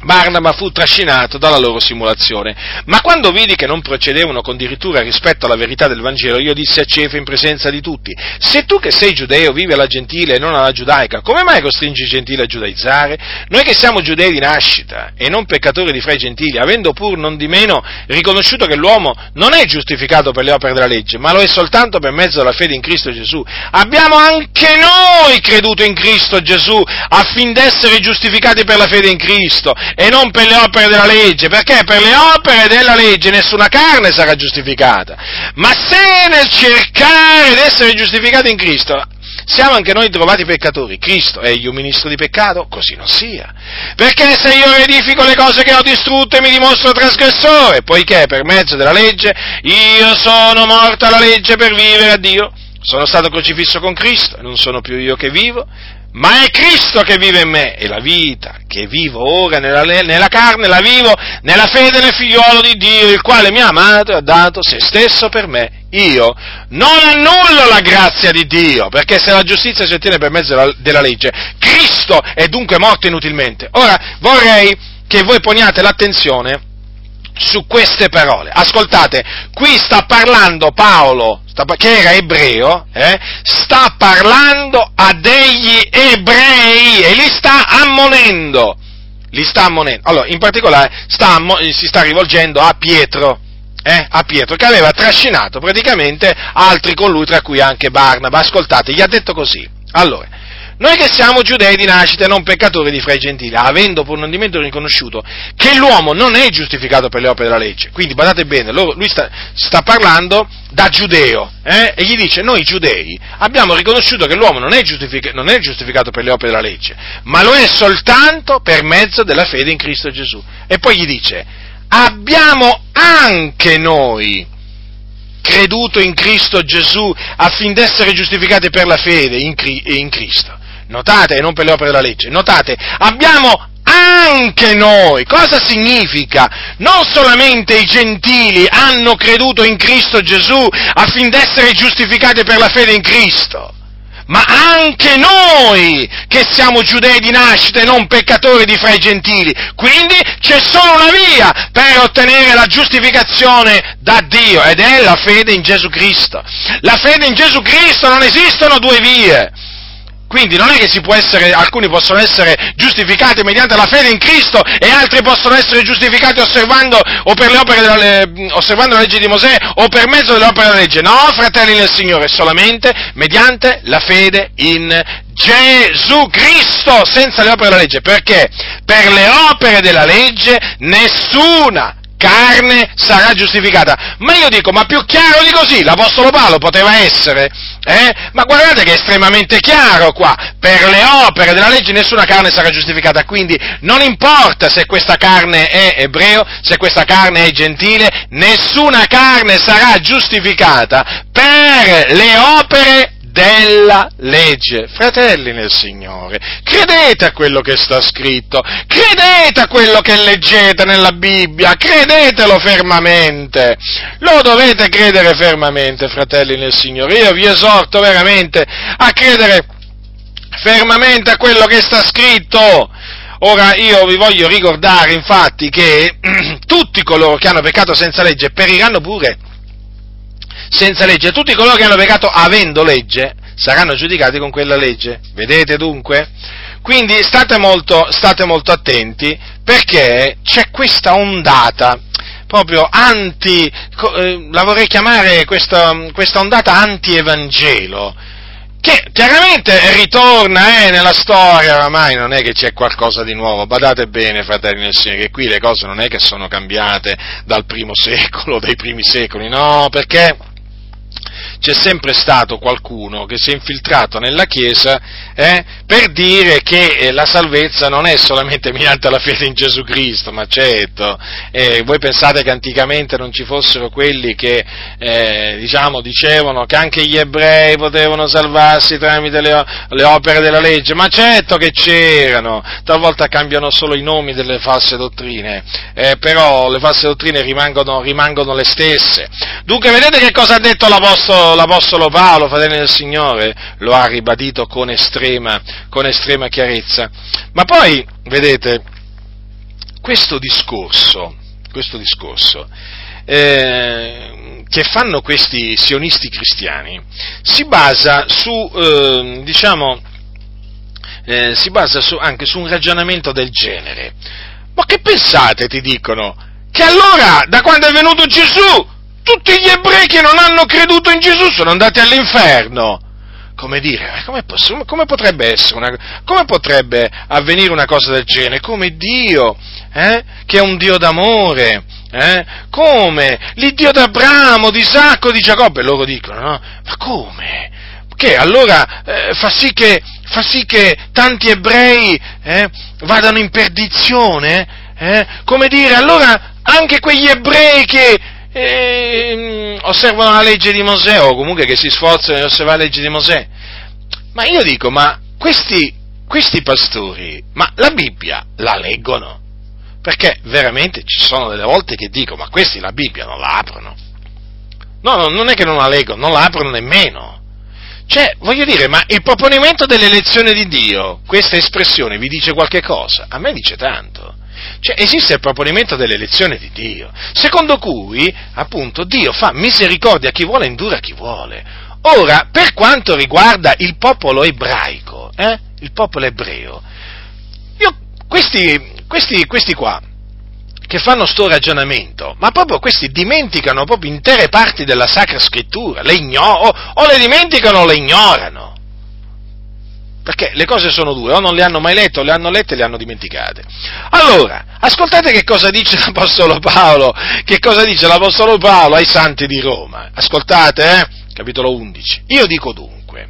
Barnaba fu trascinato dalla loro simulazione. Ma quando vidi che non procedevano con dirittura rispetto alla verità del Vangelo, io dissi a Cefa in presenza di tutti, se tu che sei giudeo vivi alla gentile e non alla giudaica, come mai costringi i gentili a giudaizzare? Noi che siamo giudei di nascita e non peccatori di fra i gentili, avendo pur non di meno riconosciuto che l'uomo non è giustificato per le opere della legge, ma lo è soltanto per mezzo della fede in Cristo Gesù, abbiamo anche noi creduto in Cristo Gesù affin d'essere giustificati per la fede in Cristo e non per le opere della legge, perché per le opere della legge nessuna carne sarà giustificata. Ma se nel cercare di essere giustificati in Cristo siamo anche noi trovati peccatori, Cristo è io ministro di peccato? Così non sia. Perché se io edifico le cose che ho distrutte mi dimostro trasgressore, poiché per mezzo della legge io sono morto alla legge per vivere a Dio. Sono stato crocifisso con Cristo, non sono più io che vivo, ma è Cristo che vive in me e la vita che vivo ora nella, nella, carne la vivo nella fede nel figliuolo di Dio, il quale mi ha amato e ha dato se stesso per me. Io non annullo la grazia di Dio, perché se la giustizia si ottiene per mezzo della, della legge, Cristo è dunque morto inutilmente. Ora vorrei che voi poniate l'attenzione su queste parole. Ascoltate, qui sta parlando Paolo, che era ebreo, eh, sta parlando a degli ebrei e li sta ammonendo. Li sta ammonendo. Allora, in particolare sta, si sta rivolgendo a Pietro. Eh, a Pietro, che aveva trascinato praticamente altri con lui, tra cui anche Barnaba. Ascoltate, gli ha detto così. Allora, noi che siamo giudei di nascita e non peccatori di fra i gentili, avendo pur non dimenticato riconosciuto che l'uomo non è giustificato per le opere della legge. Quindi badate bene, lui sta, sta parlando da giudeo eh, e gli dice noi giudei abbiamo riconosciuto che l'uomo non è, giustific- non è giustificato per le opere della legge, ma lo è soltanto per mezzo della fede in Cristo Gesù. E poi gli dice abbiamo anche noi creduto in Cristo Gesù affinché essere giustificati per la fede in, in Cristo notate, e non per le opere della legge, notate, abbiamo anche noi. Cosa significa? Non solamente i gentili hanno creduto in Cristo Gesù affinché essere giustificati per la fede in Cristo, ma anche noi che siamo giudei di nascita e non peccatori di fra i gentili. Quindi c'è solo una via per ottenere la giustificazione da Dio ed è la fede in Gesù Cristo. La fede in Gesù Cristo non esistono due vie. Quindi non è che si può essere, alcuni possono essere giustificati mediante la fede in Cristo e altri possono essere giustificati osservando, o per le opere della, osservando la legge di Mosè o per mezzo delle opere della legge. No, fratelli del Signore, solamente mediante la fede in Gesù Cristo, senza le opere della legge. Perché? Per le opere della legge nessuna carne sarà giustificata. Ma io dico, ma più chiaro di così, l'Apostolo Paolo poteva essere, eh? Ma guardate che è estremamente chiaro qua, per le opere della legge nessuna carne sarà giustificata, quindi non importa se questa carne è ebreo, se questa carne è gentile, nessuna carne sarà giustificata per le opere della legge. Fratelli nel Signore, credete a quello che sta scritto, credete a quello che leggete nella Bibbia, credetelo fermamente. Lo dovete credere fermamente, fratelli nel Signore. Io vi esorto veramente a credere fermamente a quello che sta scritto. Ora io vi voglio ricordare infatti che tutti coloro che hanno peccato senza legge periranno pure senza legge. Tutti coloro che hanno peccato avendo legge saranno giudicati con quella legge. Vedete dunque? Quindi state molto, state molto attenti perché c'è questa ondata proprio anti, eh, la vorrei chiamare questa, questa ondata anti-evangelo, che chiaramente ritorna eh, nella storia, oramai non è che c'è qualcosa di nuovo, badate bene fratelli nel Signore, che qui le cose non è che sono cambiate dal primo secolo, dai primi secoli, no, perché c'è sempre stato qualcuno che si è infiltrato nella Chiesa eh, per dire che eh, la salvezza non è solamente mediante la fede in Gesù Cristo, ma certo, eh, voi pensate che anticamente non ci fossero quelli che eh, diciamo, dicevano che anche gli ebrei potevano salvarsi tramite le, le, opere della legge, ma certo che c'erano, talvolta cambiano solo i nomi delle false dottrine, eh, però le false dottrine rimangono, rimangono le stesse. Dunque vedete che cosa ha detto l'Apostolo l'Apostolo Paolo, fratelli del Signore, lo ha ribadito con estrema, con estrema chiarezza. Ma poi, vedete, questo discorso, questo discorso eh, che fanno questi sionisti cristiani si basa su, eh, diciamo, eh, si basa su, anche su un ragionamento del genere. Ma che pensate, ti dicono? Che allora, da quando è venuto Gesù, tutti gli ebrei che non hanno creduto in Gesù sono andati all'inferno. Come dire, come, come, potrebbe una, come potrebbe avvenire una cosa del genere? Come Dio, eh, che è un Dio d'amore, eh, come l'Iddio d'Abramo, di Isacco, di Giacobbe, loro dicono, no? Ma come? Che allora eh, fa, sì che, fa, sì che, tanti ebrei eh, vadano in perdizione? Eh? Come dire, allora anche quegli ebrei che eh, osservano la legge di Mosè o comunque che si sforzano di osservare la legge di Mosè. Ma io dico, ma questi, questi pastori, ma la Bibbia la leggono? Perché veramente ci sono delle volte che dico, ma questi la Bibbia non la aprono. No, no non è che non la leggono, non la aprono nemmeno. Cioè, voglio dire, ma il proponimento dell'elezione di Dio, questa espressione vi dice qualche cosa? A me dice tanto. Cioè, esiste il proponimento dell'elezione di Dio, secondo cui, appunto, Dio fa misericordia a chi vuole e indura a chi vuole. Ora, per quanto riguarda il popolo ebraico, eh, il popolo ebreo, io, questi, questi, questi qua, che fanno sto ragionamento, ma proprio questi dimenticano proprio intere parti della Sacra Scrittura, le ignoro, o le dimenticano o le ignorano. Perché le cose sono due, o non le hanno mai lette, o le hanno lette e le hanno dimenticate. Allora, ascoltate che cosa dice l'Apostolo Paolo, che cosa dice l'Apostolo Paolo ai santi di Roma. Ascoltate, eh? Capitolo 11. Io dico dunque,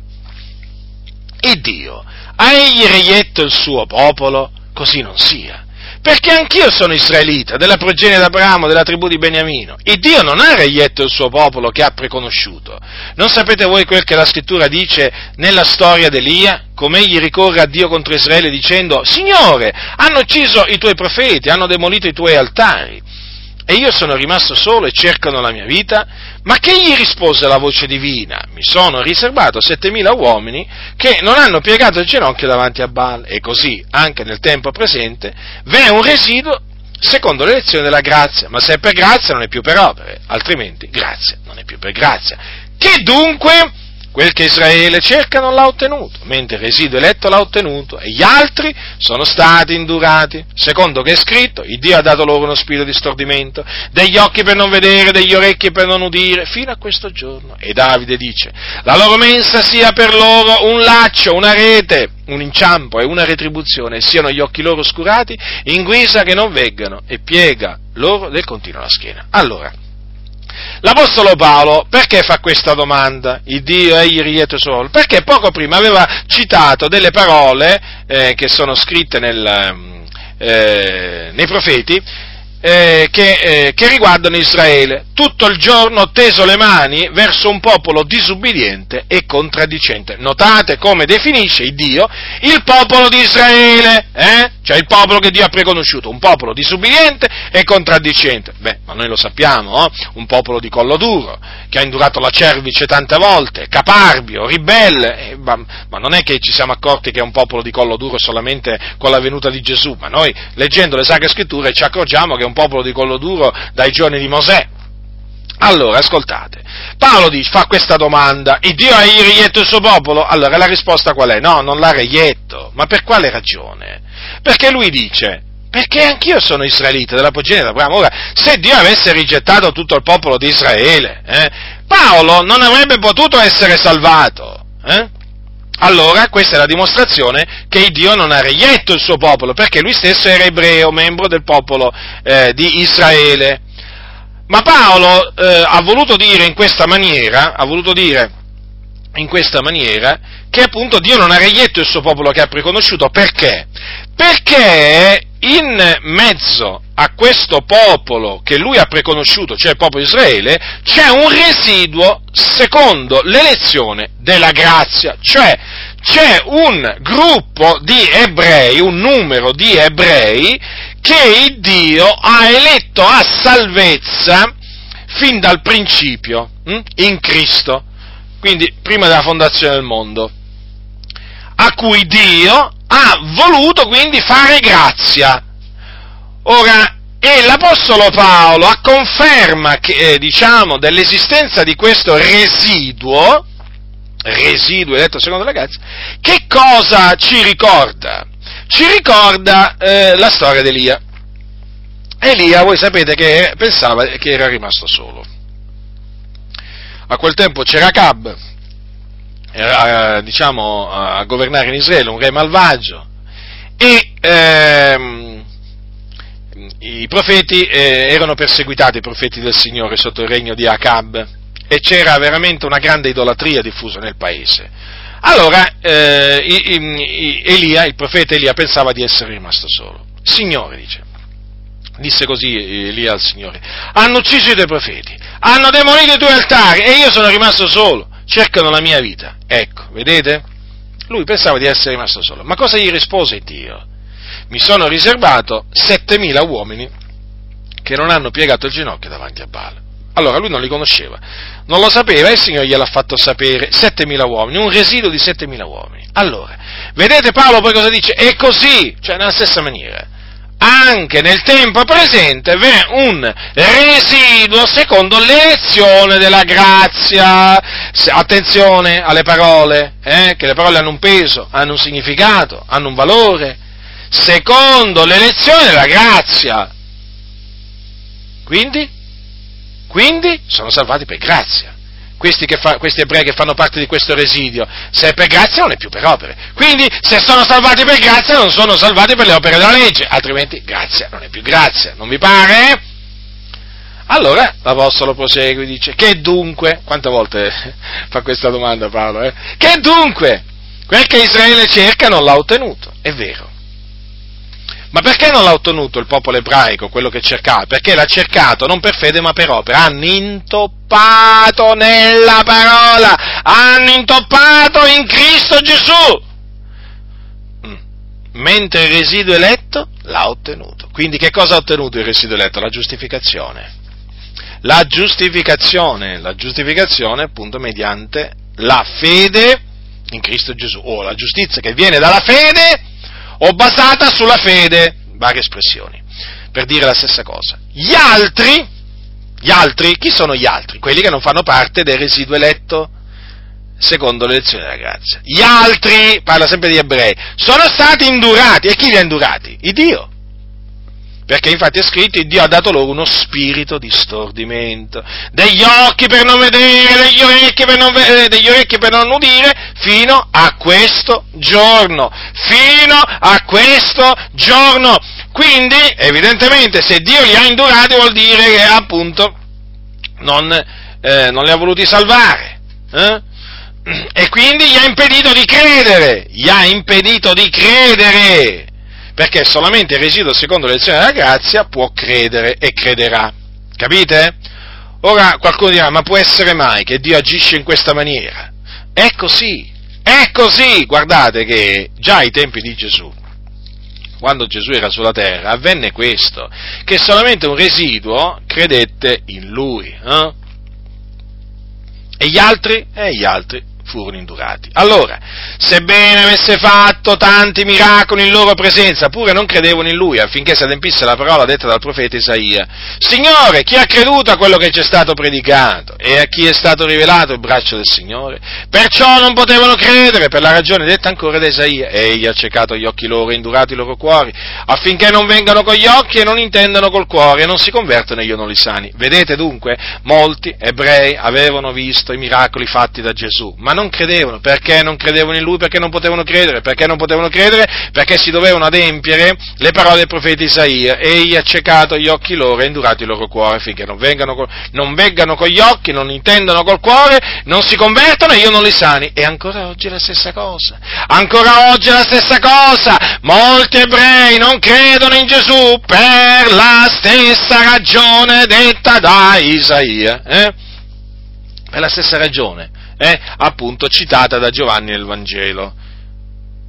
il Dio ha egli reietto il suo popolo? Così non sia perché anch'io sono israelita, della progenie d'Abramo, della tribù di Beniamino. E Dio non ha reietto il suo popolo che ha preconosciuto. Non sapete voi quel che la scrittura dice nella storia d'Elia? Come egli ricorre a Dio contro Israele dicendo, Signore, hanno ucciso i tuoi profeti, hanno demolito i tuoi altari e io sono rimasto solo e cercano la mia vita? Ma che gli rispose la voce divina? Mi sono riservato settemila uomini che non hanno piegato il ginocchio davanti a Baal e così, anche nel tempo presente, v'è un residuo secondo l'elezione della grazia, ma se è per grazia non è più per opere, altrimenti grazia non è più per grazia. Che dunque Quel che Israele cerca non l'ha ottenuto, mentre il residuo eletto l'ha ottenuto e gli altri sono stati indurati. Secondo che è scritto, il Dio ha dato loro uno spirito di stordimento, degli occhi per non vedere, degli orecchi per non udire, fino a questo giorno. E Davide dice, la loro mensa sia per loro un laccio, una rete, un inciampo e una retribuzione, siano gli occhi loro oscurati in guisa che non veggano e piega loro del continuo la schiena. Allora, L'Apostolo Paolo perché fa questa domanda? Il Dio egli riete solo? Perché poco prima aveva citato delle parole eh, che sono scritte nel, mm, eh, nei profeti eh, che, eh, che, riguardano Israele. Tutto il giorno ho teso le mani verso un popolo disubbidiente e contraddicente. Notate come definisce il Dio il popolo di Israele, eh? cioè il popolo che Dio ha preconosciuto, un popolo disubbidiente e contraddicente. Beh, ma noi lo sappiamo, eh? un popolo di collo duro, che ha indurato la cervice tante volte, caparbio, ribelle, eh, ma, ma non è che ci siamo accorti che è un popolo di collo duro solamente con la venuta di Gesù, ma noi leggendo le Sacre Scritture ci accorgiamo che un popolo di collo duro dai giorni di Mosè. Allora, ascoltate, Paolo dice, fa questa domanda, il Dio ha reietto il suo popolo? Allora, la risposta qual è? No, non l'ha reietto, ma per quale ragione? Perché lui dice, perché anch'io sono israelita della progenie d'Abramo. Ora, se Dio avesse rigettato tutto il popolo di Israele, eh, Paolo non avrebbe potuto essere salvato. Eh? Allora, questa è la dimostrazione che Dio non ha reietto il suo popolo, perché lui stesso era ebreo, membro del popolo eh, di Israele. Ma Paolo eh, ha voluto dire in questa maniera, ha voluto dire in questa maniera che appunto Dio non ha reietto il suo popolo che ha preconosciuto, perché? Perché in mezzo a questo popolo che lui ha preconosciuto, cioè il popolo Israele, c'è un residuo secondo l'elezione della grazia, cioè c'è un gruppo di ebrei, un numero di ebrei che Dio ha eletto a salvezza fin dal principio, hm, in Cristo, quindi prima della fondazione del mondo, a cui Dio ha voluto quindi fare grazia Ora, e l'Apostolo Paolo a conferma che, eh, diciamo, dell'esistenza di questo residuo, residuo eletto secondo la grazia, che cosa ci ricorda? Ci ricorda eh, la storia di Elia. Elia, voi sapete che pensava che era rimasto solo. A quel tempo c'era Cab, era, diciamo, a governare in Israele, un re malvagio, e ehm, i profeti eh, erano perseguitati, i profeti del Signore, sotto il regno di Acab, e c'era veramente una grande idolatria diffusa nel paese. Allora eh, Elia, il profeta Elia, pensava di essere rimasto solo. Signore, dice, disse così Elia al Signore, hanno ucciso i tuoi profeti, hanno demolito i tuoi altari e io sono rimasto solo, cercano la mia vita. Ecco, vedete? Lui pensava di essere rimasto solo. Ma cosa gli rispose Dio? Mi sono riservato 7000 uomini che non hanno piegato il ginocchio davanti a Baal. Allora lui non li conosceva, non lo sapeva e il Signore gliel'ha fatto sapere, 7.000 uomini, un residuo di 7.000 uomini. Allora, vedete Paolo poi cosa dice? È così, cioè nella stessa maniera anche nel tempo presente v'è un residuo secondo l'elezione della grazia. Attenzione alle parole, eh, che le parole hanno un peso, hanno un significato, hanno un valore. Secondo l'elezione della grazia. Quindi? Quindi sono salvati per grazia questi, fa, questi, ebrei che fanno parte di questo residio, se è per grazia non è più per opere. Quindi se sono salvati per grazia non sono salvati per le opere della legge, altrimenti grazia non è più grazia, non vi pare? Allora l'Apostolo prosegue e dice, che dunque, quante volte fa questa domanda Paolo, eh? Che dunque? Quel che Israele cerca non l'ha ottenuto, è vero. Ma perché non l'ha ottenuto il popolo ebraico, quello che cercava? Perché l'ha cercato non per fede ma per opera. Hanno intoppato nella parola, hanno intoppato in Cristo Gesù. Mm. Mentre il residuo eletto l'ha ottenuto. Quindi che cosa ha ottenuto il residuo eletto? La giustificazione. La giustificazione, la giustificazione appunto mediante la fede in Cristo Gesù, o la giustizia che viene dalla fede o basata sulla fede, varie espressioni, per dire la stessa cosa. Gli altri, gli altri, chi sono gli altri? Quelli che non fanno parte del residuo eletto secondo l'elezione della grazia. Gli altri, parla sempre di ebrei, sono stati indurati. E chi li ha indurati? Il Dio perché infatti è scritto Dio ha dato loro uno spirito di stordimento, degli occhi per non vedere, degli orecchi per non, vedere, degli orecchi per non udire, fino a questo giorno, fino a questo giorno. Quindi, evidentemente, se Dio li ha indurati vuol dire che appunto non, eh, non li ha voluti salvare. Eh? E quindi gli ha impedito di credere, gli ha impedito di credere perché solamente il residuo secondo l'elezione della grazia può credere e crederà. Capite? Ora qualcuno dirà, ma può essere mai che Dio agisce in questa maniera? È così, è così, guardate che già ai tempi di Gesù, quando Gesù era sulla terra, avvenne questo, che solamente un residuo credette in lui. Eh? E gli altri? E gli altri furono indurati. Allora, sebbene avesse fatto tanti miracoli in loro presenza, pure non credevano in lui affinché si adempisse la parola detta dal profeta Isaia. Signore, chi ha creduto a quello che ci è stato predicato e a chi è stato rivelato il braccio del Signore? Perciò non potevano credere per la ragione detta ancora da Isaia. Egli ha ciecato gli occhi loro e indurato i loro cuori, affinché non vengano con gli occhi e non intendano col cuore e non si convertono e io non li sani. Vedete dunque, molti ebrei avevano visto i miracoli fatti da Gesù, ma non credevano. Perché non credevano in lui? Perché non potevano credere. Perché non potevano credere? Perché si dovevano adempiere le parole del profeta Isaia. Egli ha ciecato gli occhi loro e indurato il loro cuore affinché non vengano, non vengano con gli occhi, non intendano col cuore, non si convertono e io non li sani. E ancora oggi è la stessa cosa. Ancora oggi è la stessa cosa. Molti ebrei non credono in Gesù per la stessa ragione detta da Isaia. Eh? Per la stessa ragione eh, appunto citata da Giovanni nel Vangelo.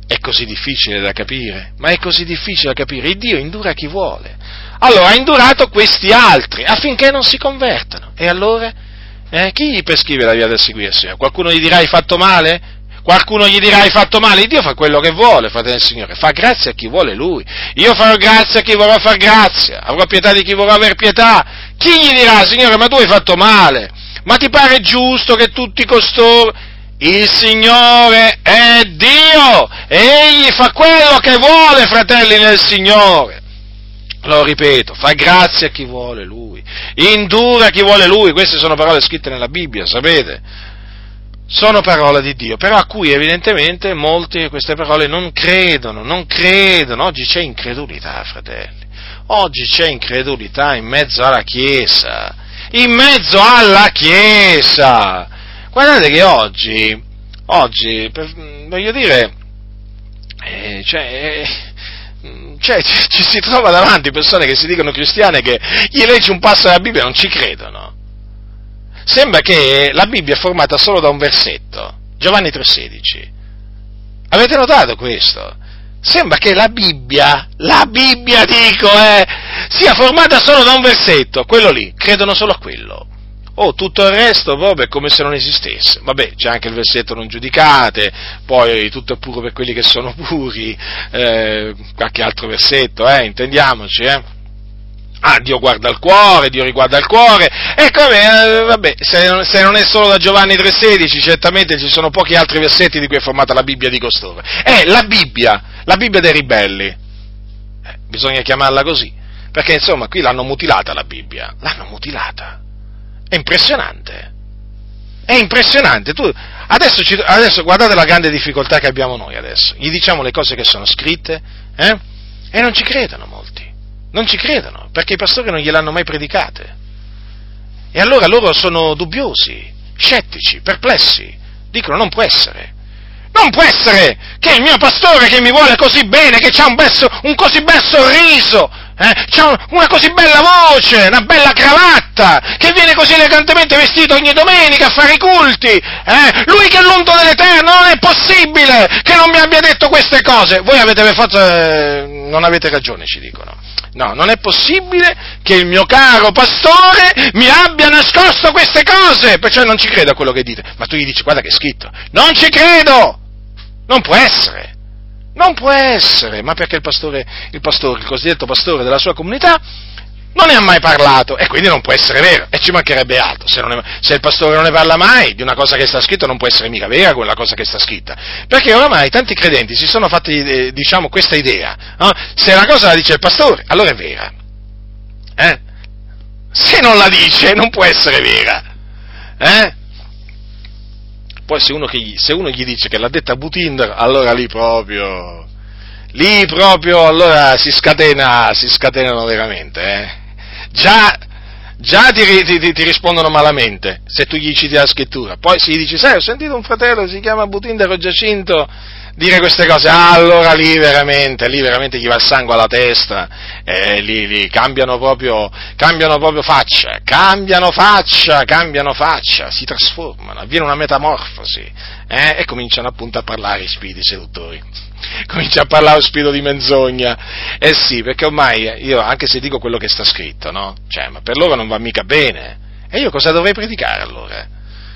È così difficile da capire, ma è così difficile da capire. Il Dio indura chi vuole. Allora ha indurato questi altri affinché non si convertano. E allora? Eh, chi gli prescrive la via del seguirsi? Qualcuno gli dirà hai fatto male? Qualcuno gli dirà hai fatto male, Dio fa quello che vuole, fratello del Signore, fa grazia a chi vuole Lui. Io farò grazia a chi vorrà far grazia, avrò pietà di chi vorrà aver pietà. Chi gli dirà, Signore, ma tu hai fatto male? Ma ti pare giusto che tutti costoro... Il Signore è Dio Egli fa quello che vuole, fratelli nel Signore. Lo ripeto, fa grazia a chi vuole Lui, indura a chi vuole Lui, queste sono parole scritte nella Bibbia, sapete? Sono parole di Dio, però a cui evidentemente molti di queste parole non credono, non credono, oggi c'è incredulità, fratelli, oggi c'è incredulità in mezzo alla Chiesa, in mezzo alla Chiesa, Guardate che oggi, oggi, per, voglio dire, eh, cioè, eh, cioè, ci si trova davanti persone che si dicono cristiane che gli leggi un passo della Bibbia e non ci credono. Sembra che la Bibbia è formata solo da un versetto, Giovanni 3,16. Avete notato questo? Sembra che la Bibbia, la Bibbia dico, eh, sia formata solo da un versetto, quello lì, credono solo a quello. Oh, tutto il resto proprio è come se non esistesse. Vabbè, c'è anche il versetto non giudicate, poi tutto è puro per quelli che sono puri, eh, qualche altro versetto, eh, intendiamoci, eh. Ah, Dio guarda il cuore, Dio riguarda il cuore, e come, eh, vabbè, se se non, è solo da Giovanni 3,16, certamente ci sono pochi altri versetti di cui è formata la Bibbia di costoro. È la Bibbia, la Bibbia dei ribelli. Eh, bisogna chiamarla così, perché insomma qui l'hanno mutilata la Bibbia, l'hanno mutilata. È impressionante. È impressionante. Tu, adesso, ci, adesso, guardate la grande difficoltà che abbiamo noi adesso. Gli diciamo le cose che sono scritte eh? e non ci credono molti. Non ci credono perché i pastori non gliel'hanno mai predicate. E allora loro sono dubbiosi, scettici, perplessi. Dicono non può essere. Non può essere che il mio pastore che mi vuole così bene, che ha un, un così bel sorriso, eh? C'ha una così bella voce, una bella cravatta, che viene così elegantemente vestito ogni domenica a fare i culti. Eh? Lui che è l'unto dell'Eterno, non è possibile che non mi abbia detto queste cose. Voi avete fatto, eh, non avete ragione, ci dicono. No, non è possibile che il mio caro pastore mi abbia nascosto queste cose, perciò non ci credo a quello che dite. Ma tu gli dici, guarda che è scritto. Non ci credo! Non può essere. Non può essere, ma perché il pastore, il pastore, il cosiddetto pastore della sua comunità, non ne ha mai parlato e quindi non può essere vero e ci mancherebbe altro. Se, è, se, il pastore non ne parla mai di una cosa che sta scritta non può essere mica vera quella cosa che sta scritta. Perché oramai tanti credenti si sono fatti, eh, diciamo, questa idea. No? Se la cosa la dice il pastore, allora è vera. Eh? Se non la dice non può essere vera. Eh? Poi se uno, gli, se uno gli dice che l'ha detta Butinder, allora lì proprio, lì proprio, allora si scatena, si scatenano veramente, eh. Già, già ti, ti, ti, rispondono malamente se tu gli citi la scrittura. Poi se gli dici, sai, ho sentito un fratello, si chiama Butinder o Giacinto, dire queste cose, allora lì veramente, lì veramente gli va il sangue alla testa, e lì, lì cambiano, proprio, cambiano proprio faccia, cambiano faccia, cambiano faccia, si trasformano, avviene una metamorfosi, eh, e cominciano appunto a parlare i spiriti seduttori. Comincia a parlare lo spirito di menzogna. Eh sì, perché ormai io, anche se dico quello che sta scritto, no? Cioè, ma per loro non va mica bene. E io cosa dovrei predicare allora?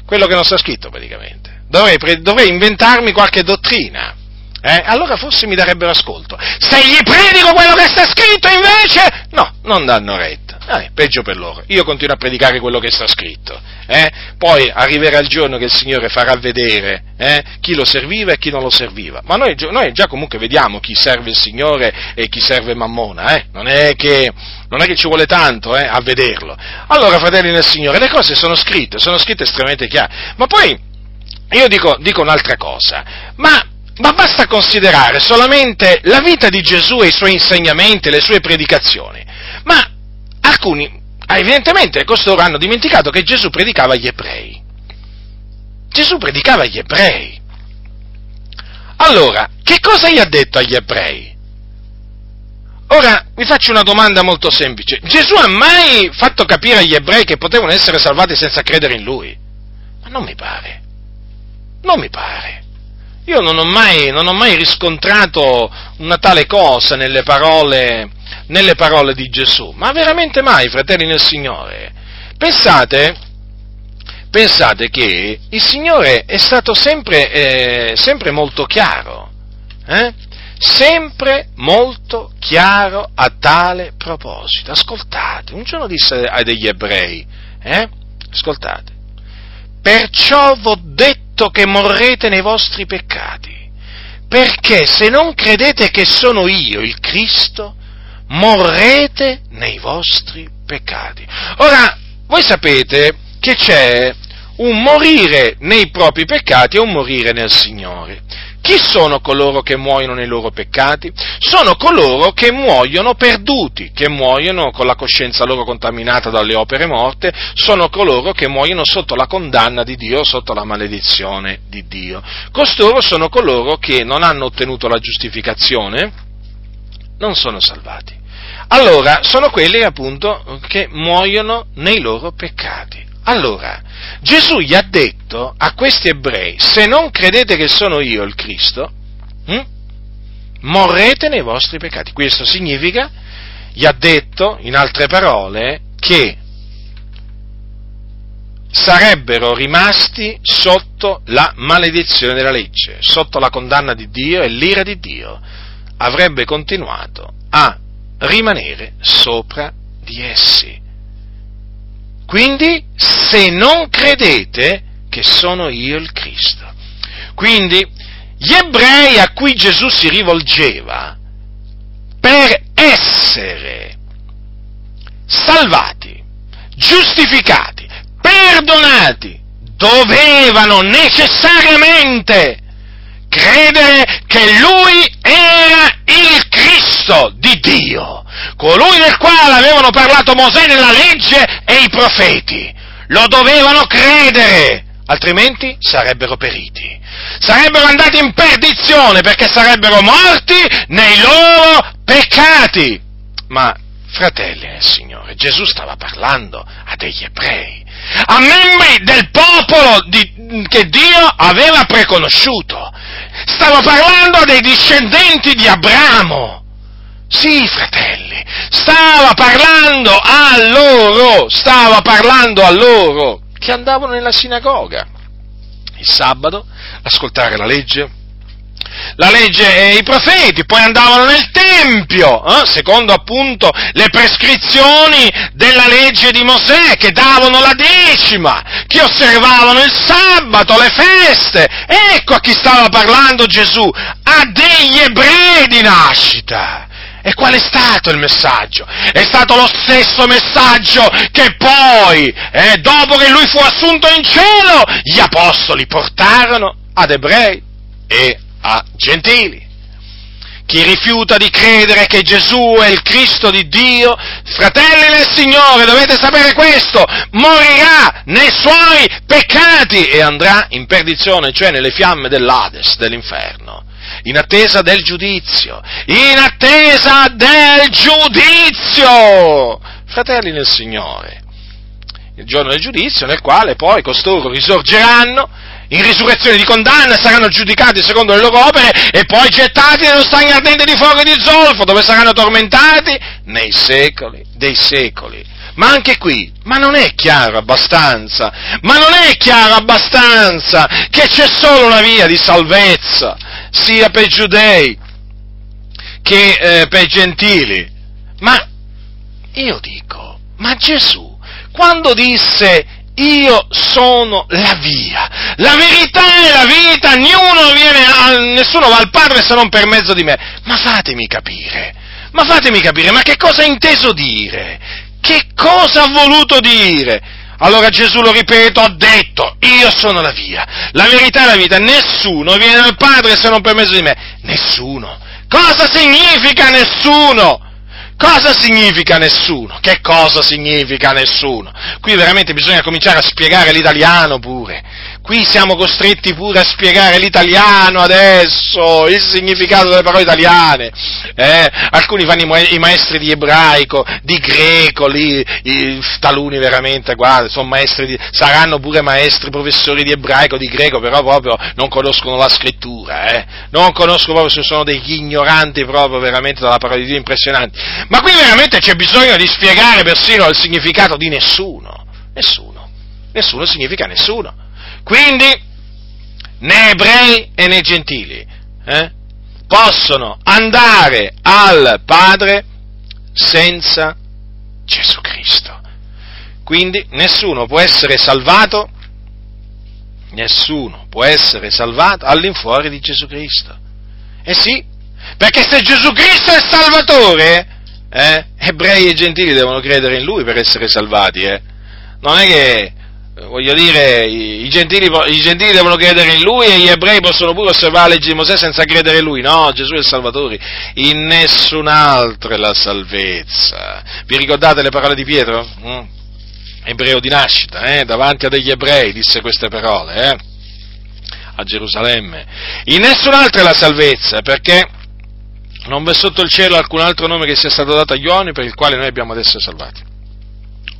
Quello che non sta scritto praticamente dovrei, dovrei inventarmi qualche dottrina. Eh? Allora forse mi darebbero ascolto. Se gli predico quello che sta scritto invece, no, non danno retta. Eh, peggio per loro. Io continuo a predicare quello che sta scritto. Eh? Poi arriverà il giorno che il Signore farà vedere eh, chi lo serviva e chi non lo serviva. Ma noi, noi, già comunque vediamo chi serve il Signore e chi serve Mammona. Eh? Non, è che, non, è che, ci vuole tanto eh, a vederlo. Allora, fratelli nel Signore, le cose sono scritte, sono scritte estremamente chiare. Ma poi io dico, dico un'altra cosa, ma, ma, basta considerare solamente la vita di Gesù e i suoi insegnamenti, le sue predicazioni. Ma alcuni, evidentemente, costoro hanno dimenticato che Gesù predicava agli ebrei. Gesù predicava agli ebrei. Allora, che cosa gli ha detto agli ebrei? Ora vi faccio una domanda molto semplice. Gesù ha mai fatto capire agli ebrei che potevano essere salvati senza credere in lui? Ma non mi pare. Non mi pare. Io non ho mai, non ho mai riscontrato una tale cosa nelle parole, nelle parole di Gesù, ma veramente mai, fratelli nel Signore. Pensate, pensate che il Signore è stato sempre, eh, sempre molto chiaro, eh? sempre molto chiaro a tale proposito. Ascoltate, un giorno disse ai degli ebrei, eh? ascoltate, perciò v'ho detto che morrete nei vostri peccati, perché se non credete che sono io il Cristo, morrete nei vostri peccati. Ora, voi sapete che c'è un morire nei propri peccati e un morire nel Signore. Chi sono coloro che muoiono nei loro peccati? Sono coloro che muoiono perduti, che muoiono con la coscienza loro contaminata dalle opere morte, sono coloro che muoiono sotto la condanna di Dio, sotto la maledizione di Dio. Costoro sono coloro che non hanno ottenuto la giustificazione, non sono salvati. Allora, sono quelli appunto che muoiono nei loro peccati. Allora, Gesù gli ha detto a questi ebrei, se non credete che sono io il Cristo, hm, morrete nei vostri peccati. Questo significa, gli ha detto, in altre parole, che sarebbero rimasti sotto la maledizione della legge, sotto la condanna di Dio e l'ira di Dio. Avrebbe continuato a rimanere sopra di essi. Quindi, se non credete che sono io il Cristo. Quindi, gli ebrei a cui Gesù si rivolgeva, per essere salvati, giustificati, perdonati, dovevano necessariamente credere che lui era il Cristo di Dio colui del quale avevano parlato Mosè nella legge e i profeti. Lo dovevano credere, altrimenti sarebbero periti. Sarebbero andati in perdizione perché sarebbero morti nei loro peccati. Ma, fratelli del Signore, Gesù stava parlando a degli ebrei, a membri del popolo di, che Dio aveva preconosciuto. Stava parlando dei discendenti di Abramo. Sì, fratelli, stava parlando a loro, stava parlando a loro che andavano nella sinagoga il sabato, ascoltare la legge, la legge e i profeti, poi andavano nel Tempio, eh, secondo appunto le prescrizioni della legge di Mosè, che davano la decima, che osservavano il sabato, le feste. Ecco a chi stava parlando Gesù, a degli ebrei di nascita. E qual è stato il messaggio? È stato lo stesso messaggio che poi, eh, dopo che lui fu assunto in cielo, gli apostoli portarono ad ebrei e a gentili. Chi rifiuta di credere che Gesù è il Cristo di Dio, fratelli del Signore, dovete sapere questo, morirà nei suoi peccati e andrà in perdizione, cioè nelle fiamme dell'Ades, dell'inferno in attesa del giudizio, in attesa del giudizio, fratelli nel Signore, il giorno del giudizio nel quale poi costoro risorgeranno in risurrezione di condanna, saranno giudicati secondo le loro opere e poi gettati nello stagno ardente di fuoco e di zolfo, dove saranno tormentati nei secoli dei secoli. Ma anche qui, ma non è chiaro abbastanza, ma non è chiaro abbastanza che c'è solo una via di salvezza, sia per i giudei che eh, per gentili. Ma io dico, ma Gesù, quando disse io sono la via, la verità e la vita, a, nessuno va al Padre se non per mezzo di me, ma fatemi capire, ma fatemi capire, ma che cosa ha inteso dire? Che cosa ha voluto dire? Allora Gesù, lo ripeto, ha detto, io sono la via, la verità e la vita, nessuno viene al Padre se non per mezzo di me, nessuno. Cosa significa nessuno? Cosa significa nessuno? Che cosa significa nessuno? Qui veramente bisogna cominciare a spiegare l'italiano pure. Qui siamo costretti pure a spiegare l'italiano adesso, il significato delle parole italiane. Eh? Alcuni fanno i maestri di ebraico, di greco, lì, i, taluni veramente, guarda, sono maestri di, saranno pure maestri, professori di ebraico, di greco, però proprio non conoscono la scrittura, eh? non conoscono proprio, sono degli ignoranti proprio veramente dalla parola di Dio impressionanti. Ma qui veramente c'è bisogno di spiegare persino il significato di nessuno, nessuno. nessuno significa nessuno. Quindi, né ebrei e né gentili eh, possono andare al Padre senza Gesù Cristo. Quindi nessuno può essere salvato, nessuno può essere salvato all'infuori di Gesù Cristo. Eh sì, perché se Gesù Cristo è Salvatore, eh, ebrei e gentili devono credere in Lui per essere salvati. Eh. Non è che, voglio dire, i, i, gentili, i, gentili, devono credere in Lui e gli ebrei possono pure osservare la legge di Mosè senza credere in Lui. No, Gesù è il Salvatore. In nessun altro è la salvezza. Vi ricordate le parole di Pietro? Mm? Ebreo di nascita, eh? davanti a degli ebrei disse queste parole. Eh? a Gerusalemme. In nessun altro è la salvezza, perché non v'è sotto il cielo alcun altro nome che sia stato dato agli uomini per il quale noi abbiamo ad essere salvati.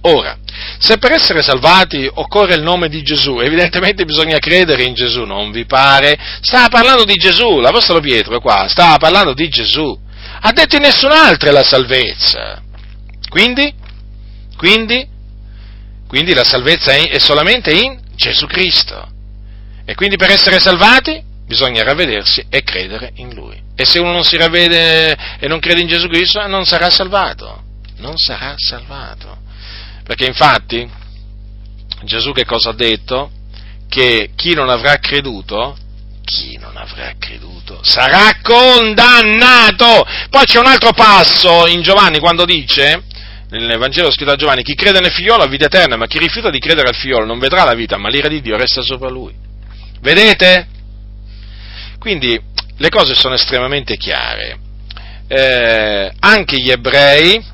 Ora, se per essere salvati occorre il nome di Gesù, evidentemente bisogna credere in Gesù, non vi pare? Stava parlando di Gesù, l'Apostolo Pietro qua, stava parlando di Gesù. Ha detto in nessun altro è la salvezza. Quindi? Quindi? Quindi la salvezza è solamente in Gesù Cristo. E quindi per essere salvati bisogna ravvedersi e credere in Lui. E se uno non si ravvede e non crede in Gesù Cristo, non sarà salvato. Non sarà salvato. Perché infatti Gesù che cosa ha detto? Che chi non avrà creduto, chi non avrà creduto, sarà condannato. Poi c'è un altro passo in Giovanni quando dice, nel Vangelo scritto a Giovanni, chi crede nel figliolo ha vita eterna, ma chi rifiuta di credere al figliolo non vedrà la vita, ma l'ira di Dio resta sopra lui. Vedete? Quindi le cose sono estremamente chiare. Eh, anche gli ebrei,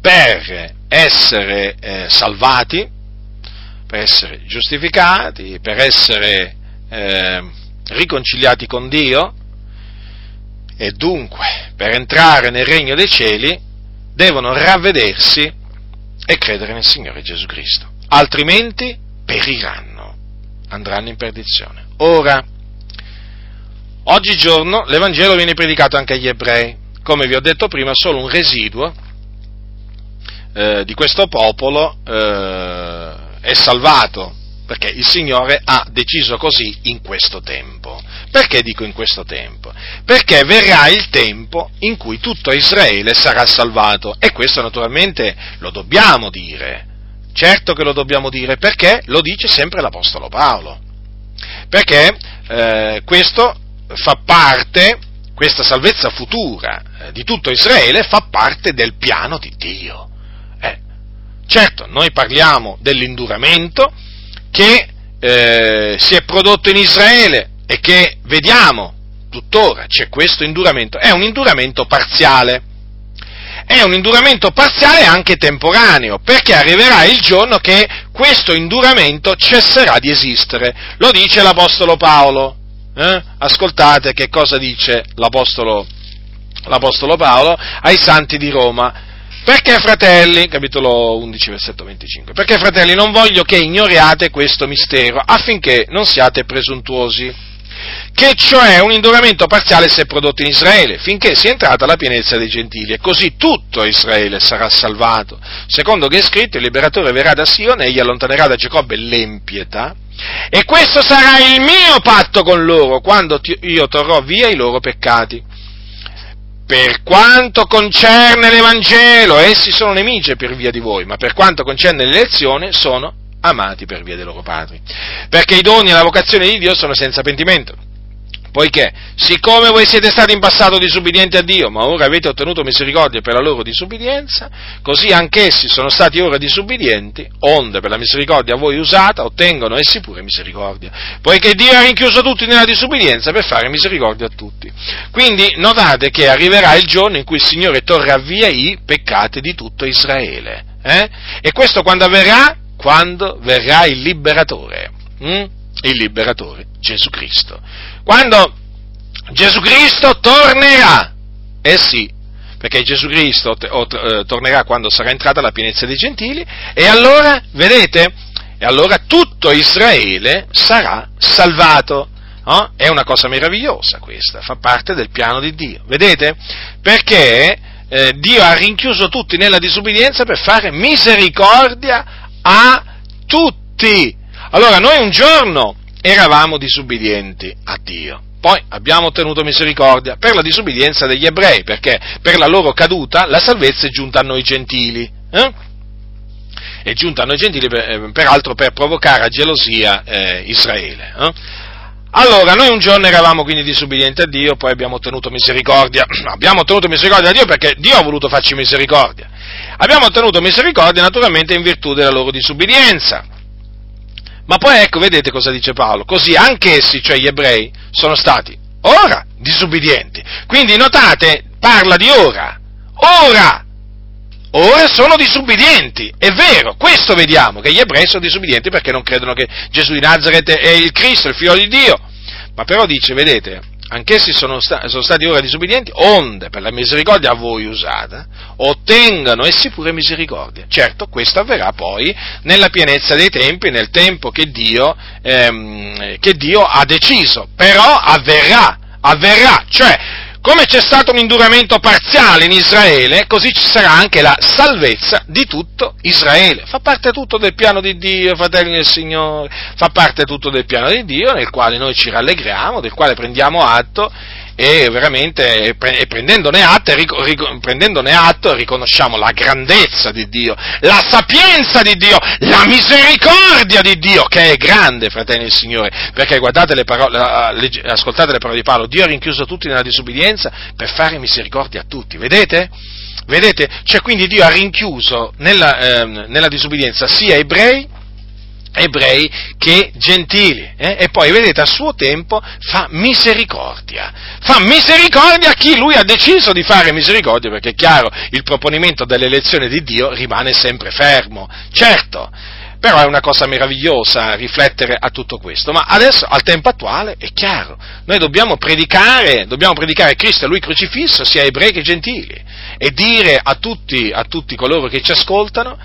per essere eh, salvati, per essere giustificati, per essere eh, riconciliati con Dio, e dunque per entrare nel regno dei cieli, devono ravvedersi e credere nel Signore Gesù Cristo, altrimenti periranno andranno in perdizione. Ora, oggigiorno l'Evangelo viene predicato anche agli ebrei, come vi ho detto prima, solo un residuo eh, di questo popolo eh, è salvato, perché il Signore ha deciso così in questo tempo. Perché dico in questo tempo? Perché verrà il tempo in cui tutto Israele sarà salvato e questo naturalmente lo dobbiamo dire Certo che lo dobbiamo dire perché lo dice sempre l'Apostolo Paolo. Perché eh, questo fa parte, questa salvezza futura eh, di tutto Israele fa parte del piano di Dio. Certo, noi parliamo dell'induramento che eh, si è prodotto in Israele e che vediamo tuttora, c'è questo induramento, è un induramento parziale è un induramento parziale anche temporaneo, perché arriverà il giorno che questo induramento cesserà di esistere. Lo dice l'Apostolo Paolo. Eh? Ascoltate che cosa dice l'Apostolo, l'Apostolo Paolo ai santi di Roma. Perché fratelli, capitolo 11, versetto 25, perché fratelli non voglio che ignoriate questo mistero affinché non siate presuntuosi che cioè un induramento parziale si è prodotto in Israele, finché sia entrata la pienezza dei gentili, e così tutto Israele sarà salvato. Secondo che è scritto, il liberatore verrà da Sione, egli allontanerà da Giacobbe l'empietà, e questo sarà il mio patto con loro, quando io torrò via i loro peccati. Per quanto concerne l'Evangelo, essi sono nemici per via di voi, ma per quanto concerne l'elezione, sono amati per via dei loro padri. Perché i doni e la vocazione di Dio sono senza pentimento poiché siccome voi siete stati in passato disubbidienti a Dio, ma ora avete ottenuto misericordia per la loro disubbidienza, così anch'essi sono stati ora disubbidienti, onde per la misericordia a voi usata ottengono essi pure misericordia, poiché Dio ha rinchiuso tutti nella disubbidienza per fare misericordia a tutti. Quindi notate che arriverà il giorno in cui il Signore torrà via i peccati di tutto Israele. Eh? E questo quando avverrà? Quando verrà il liberatore. Hm? Il liberatore, Gesù Cristo quando Gesù Cristo tornerà. Eh sì, perché Gesù Cristo eh, tornerà quando sarà entrata la pienezza dei gentili e allora, vedete, e allora tutto Israele sarà salvato. No? È una cosa meravigliosa questa, fa parte del piano di Dio. Vedete? Perché eh, Dio ha rinchiuso tutti nella disubbidienza per fare misericordia a tutti. Allora noi un giorno eravamo disubbidienti a Dio. Poi abbiamo ottenuto misericordia per la disubbidienza degli ebrei, perché per la loro caduta la salvezza è giunta a noi gentili. Eh? È giunta a noi gentili, per, peraltro per provocare a gelosia eh, Israele. Eh? Allora, noi un giorno eravamo quindi disubbidienti a Dio, poi abbiamo ottenuto misericordia. Abbiamo ottenuto misericordia a Dio perché Dio ha voluto farci misericordia. Abbiamo ottenuto misericordia naturalmente in virtù della loro disubbidienza. Ma poi ecco, vedete cosa dice Paolo, così anch'essi, cioè gli ebrei, sono stati ora disubbidienti. Quindi notate, parla di ora, ora, ora sono disubbidienti, è vero, questo vediamo, che gli ebrei sono disubbidienti perché non credono che Gesù di Nazareth è il Cristo, il figlio di Dio. Ma però dice, vedete, anch'essi sono, sta- sono, stati ora disubbidienti, onde per la misericordia a voi usata, ottengano essi pure misericordia. Certo, questo avverrà poi nella pienezza dei tempi, nel tempo che Dio, ehm, che Dio ha deciso, però avverrà, avverrà, cioè come c'è stato un induramento parziale in Israele, così ci sarà anche la salvezza di tutto Israele. Fa parte tutto del piano di Dio, fratelli del Signore, fa parte tutto del piano di Dio nel quale noi ci rallegriamo, del quale prendiamo atto e veramente prendendone atto, prendendone atto riconosciamo la grandezza di Dio, la sapienza di Dio, la misericordia di Dio, che è grande, fratelli del Signore, perché guardate le parole, ascoltate le parole di Paolo, Dio ha rinchiuso tutti nella disubbidienza per fare misericordia a tutti, vedete? Vedete? Cioè quindi Dio ha rinchiuso nella, eh, nella disubbidienza sia ebrei ebrei che gentili. Eh? E poi, vedete, a suo tempo fa misericordia. Fa misericordia a chi lui ha deciso di fare misericordia, perché è chiaro, il proponimento dell'elezione di Dio rimane sempre fermo. Certo, però è una cosa meravigliosa riflettere a tutto questo. Ma adesso, al tempo attuale, è chiaro, noi dobbiamo predicare, dobbiamo predicare Cristo e Lui crocifisso, sia ebrei che gentili, e dire a tutti, a tutti coloro che ci ascoltano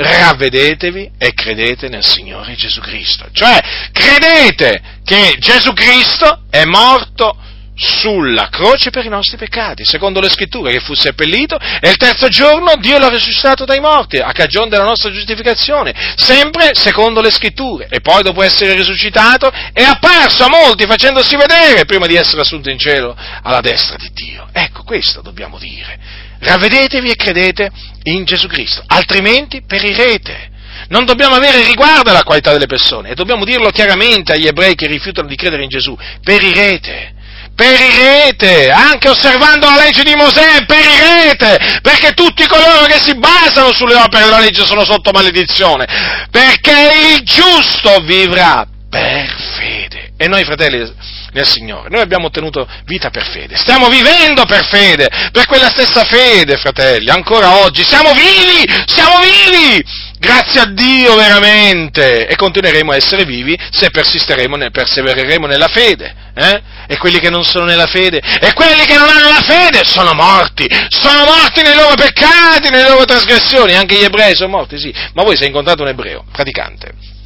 ravvedetevi e credete nel Signore Gesù Cristo. Cioè, credete che Gesù Cristo è morto sulla croce per i nostri peccati, secondo le scritture, che fu seppellito e il terzo giorno Dio l'ha risuscitato dai morti, a cagione della nostra giustificazione, sempre secondo le scritture. E poi dopo essere risuscitato è apparso a molti facendosi vedere prima di essere assunto in cielo alla destra di Dio. Ecco, questo dobbiamo dire ravvedetevi e credete in Gesù Cristo, altrimenti perirete. Non dobbiamo avere riguardo alla qualità delle persone e dobbiamo dirlo chiaramente agli ebrei che rifiutano di credere in Gesù, perirete. Perirete, anche osservando la legge di Mosè, perirete, perché tutti coloro che si basano sulle opere della legge sono sotto maledizione, perché il giusto vivrà per fede. E noi, fratelli, nel Signore. Noi abbiamo ottenuto vita per fede, stiamo vivendo per fede, per quella stessa fede, fratelli, ancora oggi, siamo vivi, siamo vivi, grazie a Dio veramente, e continueremo a essere vivi se persisteremo, persevereremo nella fede. Eh? E quelli che non sono nella fede, e quelli che non hanno la fede sono morti, sono morti nei loro peccati, nelle loro trasgressioni, anche gli ebrei sono morti, sì, ma voi se incontrate un ebreo, praticante,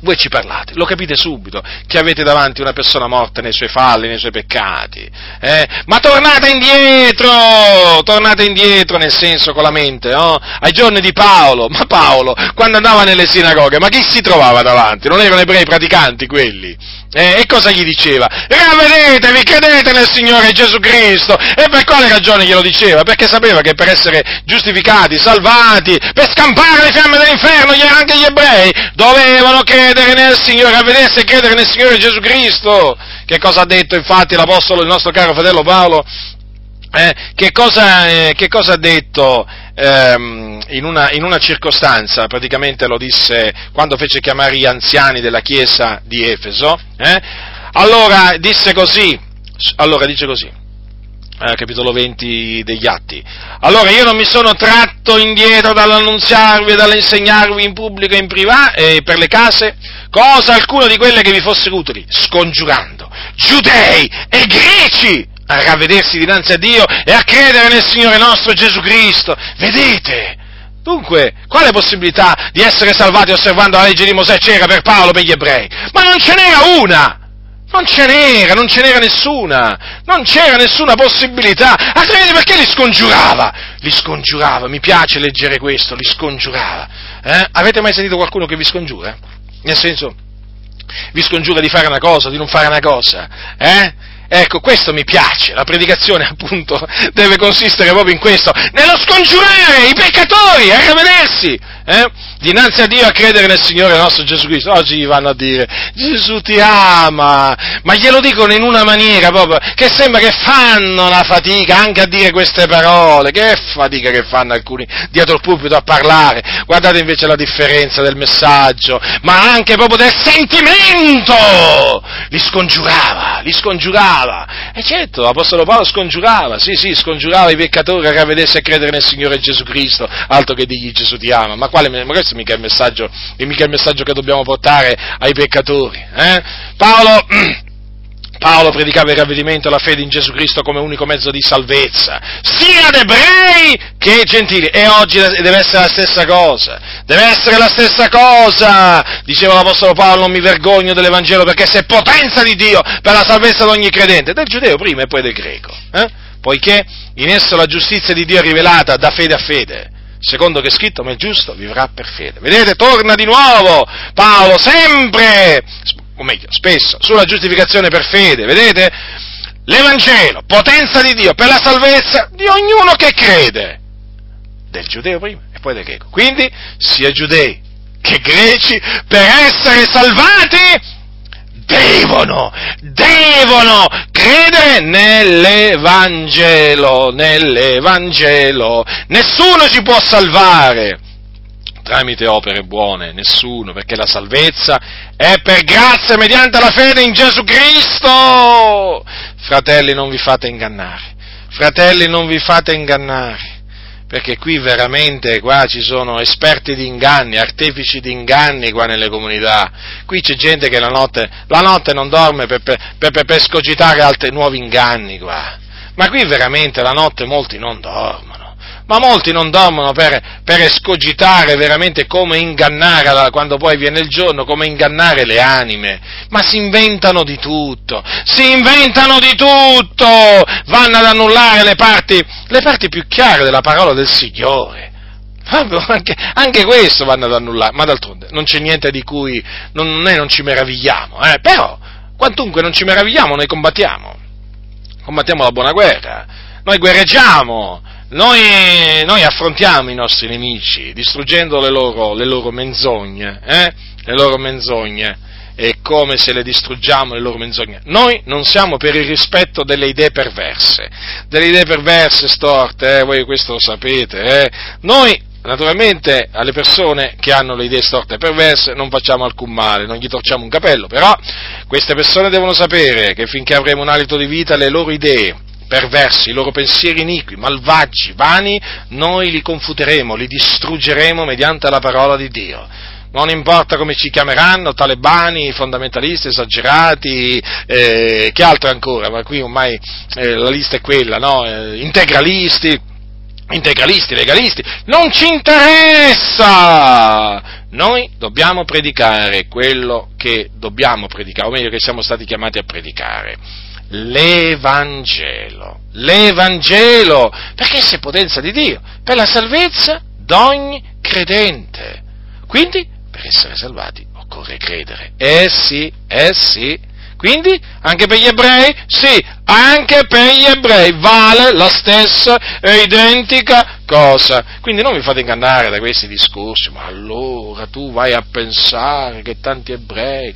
voi ci parlate, lo capite subito che avete davanti una persona morta nei suoi falli, nei suoi peccati. Eh? Ma tornate indietro, tornate indietro nel senso con la mente, no? ai giorni di Paolo. Ma Paolo, quando andava nelle sinagoghe, ma chi si trovava davanti? Non erano ebrei praticanti quelli? Eh, e cosa gli diceva? Ravvedetevi, credete nel Signore Gesù Cristo. E per quale ragione glielo diceva? Perché sapeva che per essere giustificati, salvati, per scampare le fiamme dell'inferno, anche gli ebrei dovevano credere nel Signore, ravvedersi e credere nel Signore Gesù Cristo. Che cosa ha detto infatti l'Apostolo, il nostro caro fratello Paolo? Eh, che, cosa, eh, che, cosa, ha detto ehm, in, una, in, una, circostanza, praticamente lo disse quando fece chiamare gli anziani della chiesa di Efeso, eh? allora disse così, allora dice così, eh, capitolo 20 degli Atti. Allora io non mi sono tratto indietro dall'annunziarvi e dall'insegnarvi in pubblico e in privato e per le case cosa alcuna di quelle che vi fossero utili, scongiurando giudei e greci a ravvedersi dinanzi a Dio e a credere nel Signore nostro Gesù Cristo. Vedete? Dunque, quale possibilità di essere salvati osservando la legge di Mosè c'era per Paolo, per gli ebrei? Ma non ce n'era una! Non ce n'era, non ce n'era nessuna, non c'era nessuna possibilità, altrimenti perché li scongiurava? Li scongiurava, mi piace leggere questo, li scongiurava. Eh? Avete mai sentito qualcuno che vi scongiura? Nel senso, vi scongiura di fare una cosa, di non fare una cosa, eh? Ecco, questo mi piace, la predicazione appunto deve consistere proprio in questo, nello scongiurare i peccatori a rivedersi, eh? dinanzi a Dio a credere nel Signore nostro Gesù Cristo. Oggi gli vanno a dire Gesù ti ama, ma glielo dicono in una maniera proprio che sembra che fanno una fatica anche a dire queste parole, che fatica che fanno alcuni dietro il pulpito a parlare. Guardate invece la differenza del messaggio, ma anche proprio del sentimento. Li scongiurava, li scongiurava. E certo, l'Apostolo Paolo scongiurava, sì, sì, scongiurava i peccatori a ravvedersi e credere nel Signore Gesù Cristo, altro che digli Gesù ti ama. Ma quale, ma questo mica è messaggio, è mica il messaggio che dobbiamo portare ai peccatori. Eh? Paolo, Paolo predicava il ravvedimento e la fede in Gesù Cristo come unico mezzo di salvezza, sia ad ebrei che gentili, e oggi deve essere la stessa cosa, deve essere la stessa cosa, diceva l'Apostolo Paolo, non mi vergogno dell'Evangelo perché se è potenza di Dio per la salvezza di ogni credente, del giudeo prima e poi del greco, eh? poiché in esso la giustizia di Dio è rivelata da fede a fede secondo che è scritto, ma il giusto vivrà per fede. Vedete, torna di nuovo Paolo, sempre, o meglio, spesso, sulla giustificazione per fede, vedete? L'Evangelo, potenza di Dio per la salvezza di ognuno che crede, del giudeo prima e poi del greco. Quindi, sia giudei che greci, per essere salvati, devono, devono credere nell'Evangelo, nell'Evangelo. Nessuno ci può salvare tramite opere buone, nessuno, perché la salvezza è per grazia mediante la fede in Gesù Cristo. Fratelli, non vi fate ingannare. Fratelli, non vi fate ingannare perché qui veramente qua ci sono esperti di inganni, artefici di inganni qua nelle comunità. Qui c'è gente che la notte, la notte non dorme per, per, per, per scogitare altri nuovi inganni qua. Ma qui veramente la notte molti non dormono ma molti non dormono per, per escogitare veramente come ingannare, quando poi viene il giorno, come ingannare le anime, ma si inventano di tutto, si inventano di tutto, vanno ad annullare le parti, le parti più chiare della parola del Signore. Anche, anche, questo vanno ad annullare, ma d'altronde non c'è niente di cui non, noi non ci meravigliamo, eh? però quantunque non ci meravigliamo, noi combattiamo, combattiamo la buona guerra, noi guerreggiamo, noi, noi, affrontiamo i nostri nemici distruggendo le loro, le loro menzogne, eh? le loro menzogne, e come se le distruggiamo le loro menzogne. Noi non siamo per il rispetto delle idee perverse, delle idee perverse storte, eh? voi questo lo sapete, eh? noi naturalmente alle persone che hanno le idee storte e perverse non facciamo alcun male, non gli torciamo un capello, però queste persone devono sapere che finché avremo un alito di vita le loro idee, perversi, i loro pensieri iniqui, malvagi, vani, noi li confuteremo, li distruggeremo mediante la parola di Dio. Non importa come ci chiameranno, talebani, fondamentalisti, esagerati, eh, che altro ancora, ma qui ormai eh, la lista è quella, no? Eh, integralisti, integralisti, legalisti, non ci interessa! Noi dobbiamo predicare quello che dobbiamo predicare, o meglio che siamo stati chiamati a predicare l'Evangelo. L'Evangelo, perché è potenza di Dio, per la salvezza d'ogni credente. Quindi, per essere salvati, occorre credere. Eh sì, eh sì. Quindi, anche per gli ebrei? Sì, anche per gli ebrei vale la stessa e identica cosa. Quindi non vi fate ingannare da questi discorsi, ma allora tu vai a pensare che tanti ebrei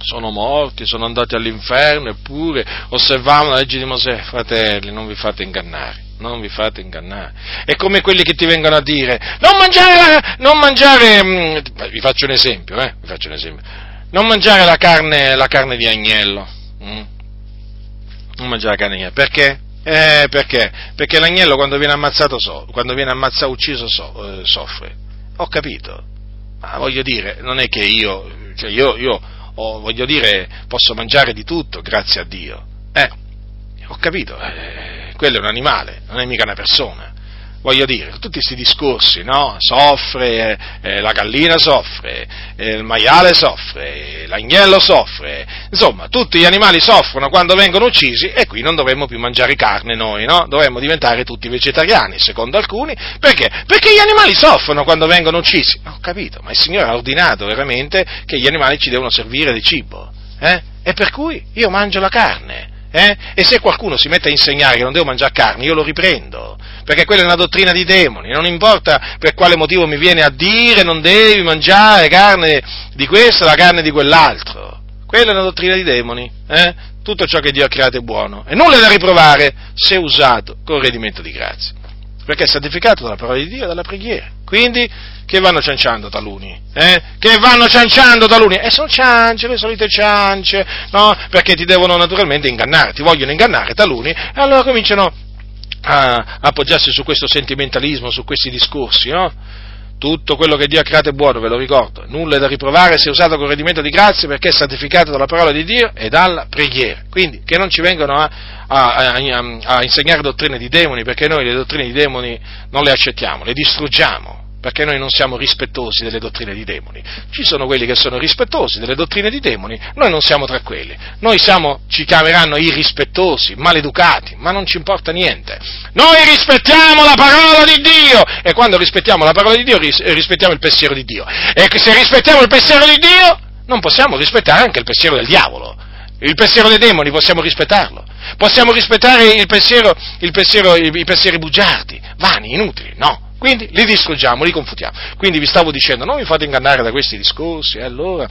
sono morti, sono andati all'inferno, eppure osservavano la legge di Mosè. Fratelli, non vi fate ingannare, non vi fate ingannare. È come quelli che ti vengono a dire, non mangiare, non mangiare, mm, vi faccio un esempio, eh, vi faccio un esempio, non mangiare la carne, la carne di agnello. Mm? Non mangiare la carne di agnello, perché? Eh, perché? Perché l'agnello quando viene ammazzato, so, quando viene ammazzato, ucciso, so, eh, soffre. Ho capito. Ma voglio dire, non è che io, cioè io, io o voglio dire, posso mangiare di tutto, grazie a Dio. Eh, ho capito, eh, quello è un animale, non è mica una persona. Voglio dire, tutti questi discorsi, no? Soffre, eh, la gallina soffre, eh, il maiale soffre, l'agnello soffre, insomma, tutti gli animali soffrono quando vengono uccisi e qui non dovremmo più mangiare carne noi, no? Dovremmo diventare tutti vegetariani, secondo alcuni, perché? Perché gli animali soffrono quando vengono uccisi. Ho capito, ma il Signore ha ordinato veramente che gli animali ci devono servire di cibo, eh? E per cui io mangio la carne. Eh? E se qualcuno si mette a insegnare che non devo mangiare carne, io lo riprendo, perché quella è una dottrina di demoni, non importa per quale motivo mi viene a dire non devi mangiare carne di questo, la carne di quell'altro. Quella è una dottrina di demoni, eh? tutto ciò che Dio ha creato è buono e nulla è da riprovare se usato con redimento di grazia, perché è santificato dalla parola di Dio e dalla preghiera. Quindi che vanno cianciando taluni, eh? Che vanno cianciando taluni, e sono ciance, le solite ciance, no? Perché ti devono naturalmente ingannare, ti vogliono ingannare taluni, e allora cominciano a appoggiarsi su questo sentimentalismo, su questi discorsi, no? Tutto quello che Dio ha creato è buono, ve lo ricordo, nulla è da riprovare se usato con redimento di grazia perché è santificato dalla parola di Dio e dalla preghiera. Quindi che non ci vengano a, a, a, a insegnare dottrine di demoni perché noi le dottrine di demoni non le accettiamo, le distruggiamo perché noi non siamo rispettosi delle dottrine di demoni. Ci sono quelli che sono rispettosi delle dottrine di demoni, noi non siamo tra quelli. Noi siamo, ci chiameranno irrispettosi, maleducati, ma non ci importa niente. Noi rispettiamo la parola di Dio e quando rispettiamo la parola di Dio rispettiamo il pensiero di Dio. E se rispettiamo il pensiero di Dio non possiamo rispettare anche il pensiero del diavolo. Il pensiero dei demoni possiamo rispettarlo. Possiamo rispettare il pensiero, il pensiero, i pensieri bugiardi, vani, inutili, no. Quindi li distruggiamo, li confutiamo. Quindi vi stavo dicendo, non vi fate ingannare da questi discorsi, eh, allora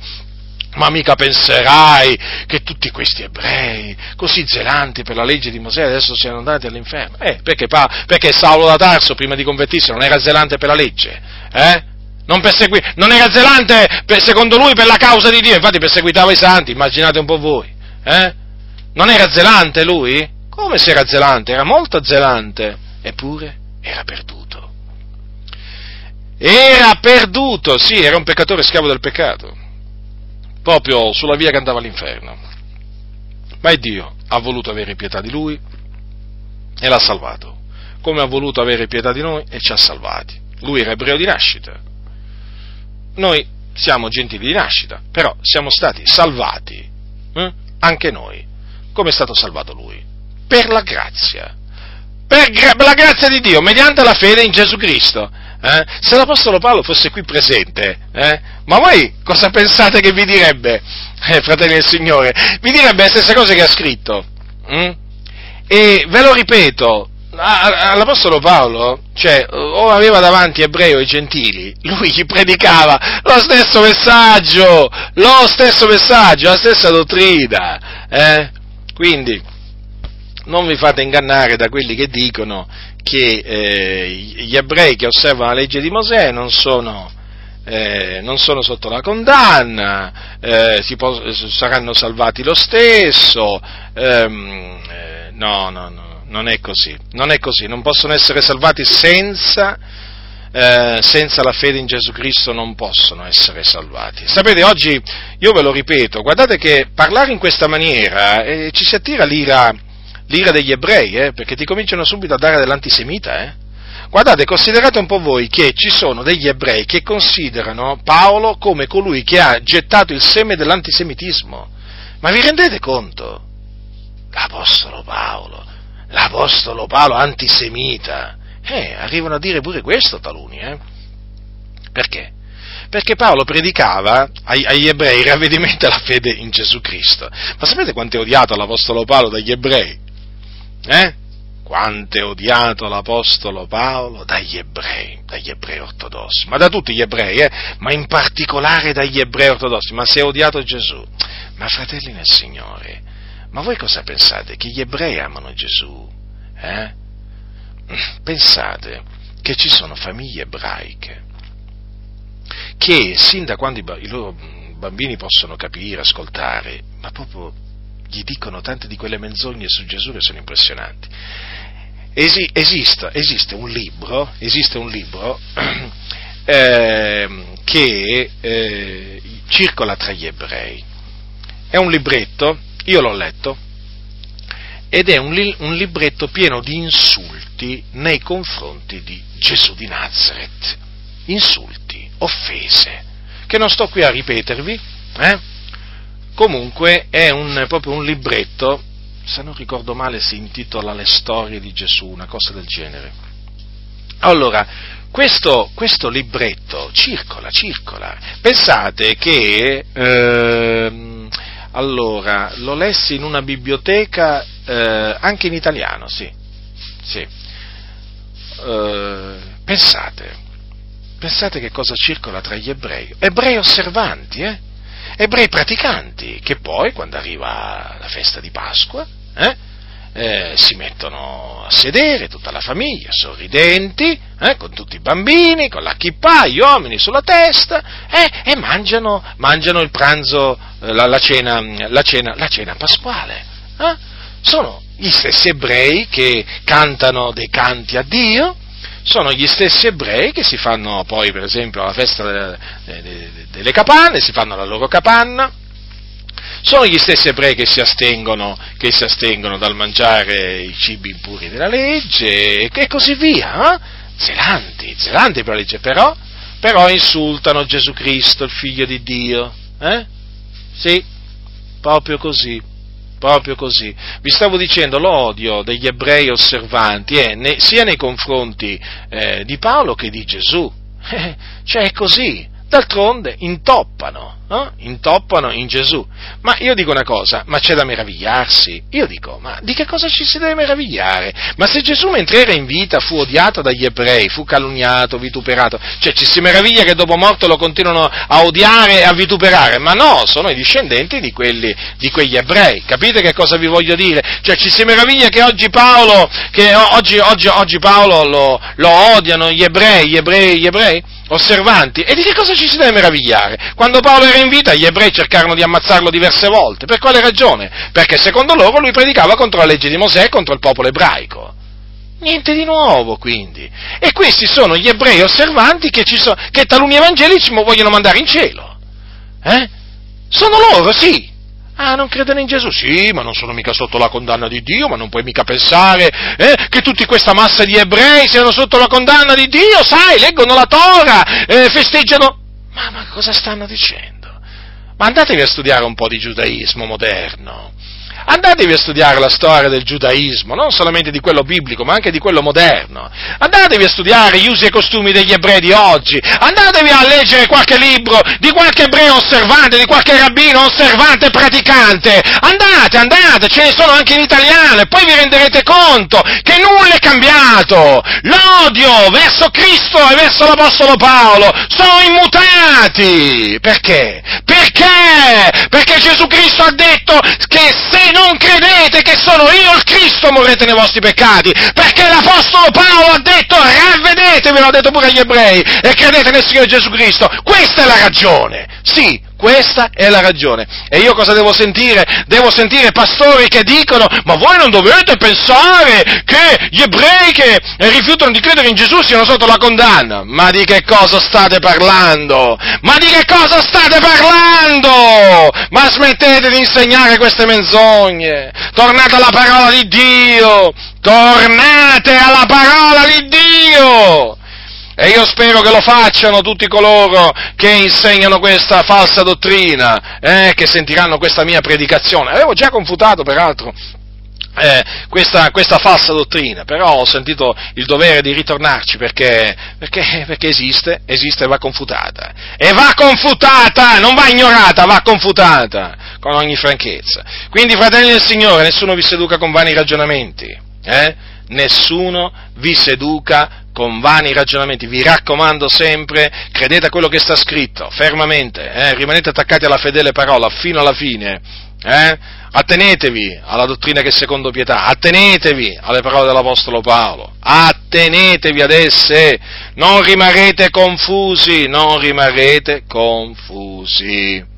ma mica penserai che tutti questi ebrei, così zelanti per la legge di Mosè, adesso siano andati all'inferno. Eh, perché, perché Saulo da Tarso, prima di convertirsi, non era zelante per la legge? Eh? Non, persegui- non era zelante, per, secondo lui, per la causa di Dio, infatti perseguitava i santi, immaginate un po' voi. Eh? Non era zelante lui? Come se era zelante? Era molto zelante, eppure era perduto. Era perduto, sì, era un peccatore schiavo del peccato, proprio sulla via che andava all'inferno. Ma Dio ha voluto avere pietà di lui e l'ha salvato, come ha voluto avere pietà di noi e ci ha salvati. Lui era ebreo di nascita. Noi siamo gentili di nascita, però siamo stati salvati, eh? anche noi. Come è stato salvato lui? Per la grazia. Per, gra- per la grazia di Dio, mediante la fede in Gesù Cristo. Eh? Se l'Apostolo Paolo fosse qui presente, eh? ma voi cosa pensate che vi direbbe, eh, fratelli del Signore? Vi direbbe le stesse cose che ha scritto. Mm? E ve lo ripeto, all'Apostolo Paolo, cioè, o aveva davanti ebrei o gentili, lui gli predicava lo stesso messaggio, lo stesso messaggio, la stessa dottrina. Eh? Quindi, non vi fate ingannare da quelli che dicono che eh, gli ebrei che osservano la legge di Mosè non sono, eh, non sono sotto la condanna, eh, può, saranno salvati lo stesso, ehm, eh, no, no, no, non è così, non è così, non possono essere salvati senza, eh, senza la fede in Gesù Cristo non possono essere salvati. Sapete, oggi, io ve lo ripeto, guardate che parlare in questa maniera eh, ci si attira l'ira l'ira degli ebrei, eh, perché ti cominciano subito a dare dell'antisemita. Eh. Guardate, considerate un po' voi che ci sono degli ebrei che considerano Paolo come colui che ha gettato il seme dell'antisemitismo. Ma vi rendete conto? L'Apostolo Paolo, l'Apostolo Paolo antisemita. Eh, arrivano a dire pure questo taluni, eh? Perché? Perché Paolo predicava agli ebrei il ravvedimento e la fede in Gesù Cristo. Ma sapete quanto è odiato l'Apostolo Paolo dagli ebrei? Eh? Quanto è odiato l'Apostolo Paolo dagli ebrei, dagli ebrei ortodossi, ma da tutti gli ebrei, eh? ma in particolare dagli ebrei ortodossi, ma se è odiato Gesù. Ma fratelli nel Signore, ma voi cosa pensate? Che gli ebrei amano Gesù? Eh? Pensate che ci sono famiglie ebraiche che sin da quando i, loro bambini possono capire, ascoltare, ma proprio gli dicono tante di quelle menzogne su Gesù che sono impressionanti. Esi, esiste, esiste, un libro, esiste un libro eh, che eh, circola tra gli ebrei. È un libretto, io l'ho letto, ed è un, un libretto pieno di insulti nei confronti di Gesù di Nazareth. Insulti, offese, che non sto qui a ripetervi, eh? Comunque è un, proprio un libretto, se non ricordo male si intitola Le storie di Gesù, una cosa del genere. Allora, questo, questo libretto circola, circola. Pensate che, eh, allora, lo lessi in una biblioteca, eh, anche in italiano, sì, sì. Eh, pensate, pensate che cosa circola tra gli ebrei, ebrei osservanti, eh? Ebrei praticanti, che poi, quando arriva la festa di Pasqua, eh, eh, si mettono a sedere, tutta la famiglia, sorridenti, eh, con tutti i bambini, con la chippa, gli uomini sulla testa, eh, e mangiano, mangiano, il pranzo, eh, la, la, cena, la, cena, la cena pasquale. Eh. Sono gli stessi ebrei che cantano dei canti a Dio, sono gli stessi ebrei che si fanno poi, per esempio, alla festa delle, capanne, si fanno la loro capanna, sono gli stessi ebrei che si astengono, che si astengono dal mangiare i cibi impuri della legge e così via, eh? zelanti, zelanti per la legge, però, però insultano Gesù Cristo, il figlio di Dio, eh? Sì, proprio così proprio così. Vi stavo dicendo, l'odio degli ebrei osservanti è ne, sia nei confronti eh, di Paolo che di Gesù. Eh, cioè è così. D'altronde intoppano, no? intoppano in Gesù. Ma io dico una cosa, ma c'è da meravigliarsi? Io dico, ma di che cosa ci si deve meravigliare? Ma se Gesù mentre era in vita fu odiato dagli ebrei, fu calunniato, vituperato, cioè ci si meraviglia che dopo morto lo continuano a odiare e a vituperare? Ma no, sono i discendenti di, quelli, di quegli ebrei. Capite che cosa vi voglio dire? Cioè ci si meraviglia che oggi Paolo, che oggi, oggi, oggi Paolo lo, lo odiano gli ebrei, gli ebrei, gli ebrei? osservanti. E di che cosa ci si deve meravigliare? Quando Paolo era in vita gli ebrei cercarono di ammazzarlo diverse volte. Per quale ragione? Perché secondo loro lui predicava contro la legge di Mosè e contro il popolo ebraico. Niente di nuovo, quindi. E questi sono gli ebrei osservanti che, so, che taluni evangelici vogliono mandare in cielo. Eh? Sono loro, sì, Ah, non credono in Gesù? Sì, ma non sono mica sotto la condanna di Dio, ma non puoi mica pensare eh, che tutta questa massa di ebrei siano sotto la condanna di Dio, sai, leggono la Tora, eh, festeggiano... Ma, ma cosa stanno dicendo? Ma andatevi a studiare un po' di giudaismo moderno. Andatevi a studiare la storia del giudaismo, non solamente di quello biblico, ma anche di quello moderno. Andatevi a studiare gli usi e costumi degli ebrei di oggi. Andatevi a leggere qualche libro di qualche ebreo osservante, di qualche rabbino osservante praticante. Andate, andate, ce ne sono anche in italiano e poi vi renderete conto che nulla è cambiato. L'odio verso Cristo e verso l'Apostolo Paolo sono immutati. Perché? Perché? Perché Gesù Cristo ha detto che se non credete che sono io il Cristo, morrete nei vostri peccati, perché l'Apostolo Paolo ha detto ravvedetevi, l'ha detto pure agli ebrei, e credete nel Signore Gesù Cristo. Questa è la ragione. Sì, questa è la ragione. E io cosa devo sentire? Devo sentire pastori che dicono, ma voi non dovete pensare che gli ebrei che rifiutano di credere in Gesù siano sotto la condanna. Ma di che cosa state parlando? Ma di che cosa state parlando? Ma smettete di insegnare queste menzogne. Tornate alla parola di Dio. Tornate alla parola di Dio. E io spero che lo facciano tutti coloro che insegnano questa falsa dottrina, eh, che sentiranno questa mia predicazione. Avevo già confutato, peraltro, eh, questa, questa, falsa dottrina, però ho sentito il dovere di ritornarci perché, perché, perché, esiste, esiste e va confutata. E va confutata, non va ignorata, va confutata con ogni franchezza. Quindi, fratelli del Signore, nessuno vi seduca con vani ragionamenti. Eh? Nessuno vi seduca con vani ragionamenti, vi raccomando sempre, credete a quello che sta scritto, fermamente, eh? rimanete attaccati alla fedele parola fino alla fine, eh? attenetevi alla dottrina che è secondo pietà, attenetevi alle parole dell'Apostolo Paolo, attenetevi ad esse, non rimarrete confusi, non rimarrete confusi.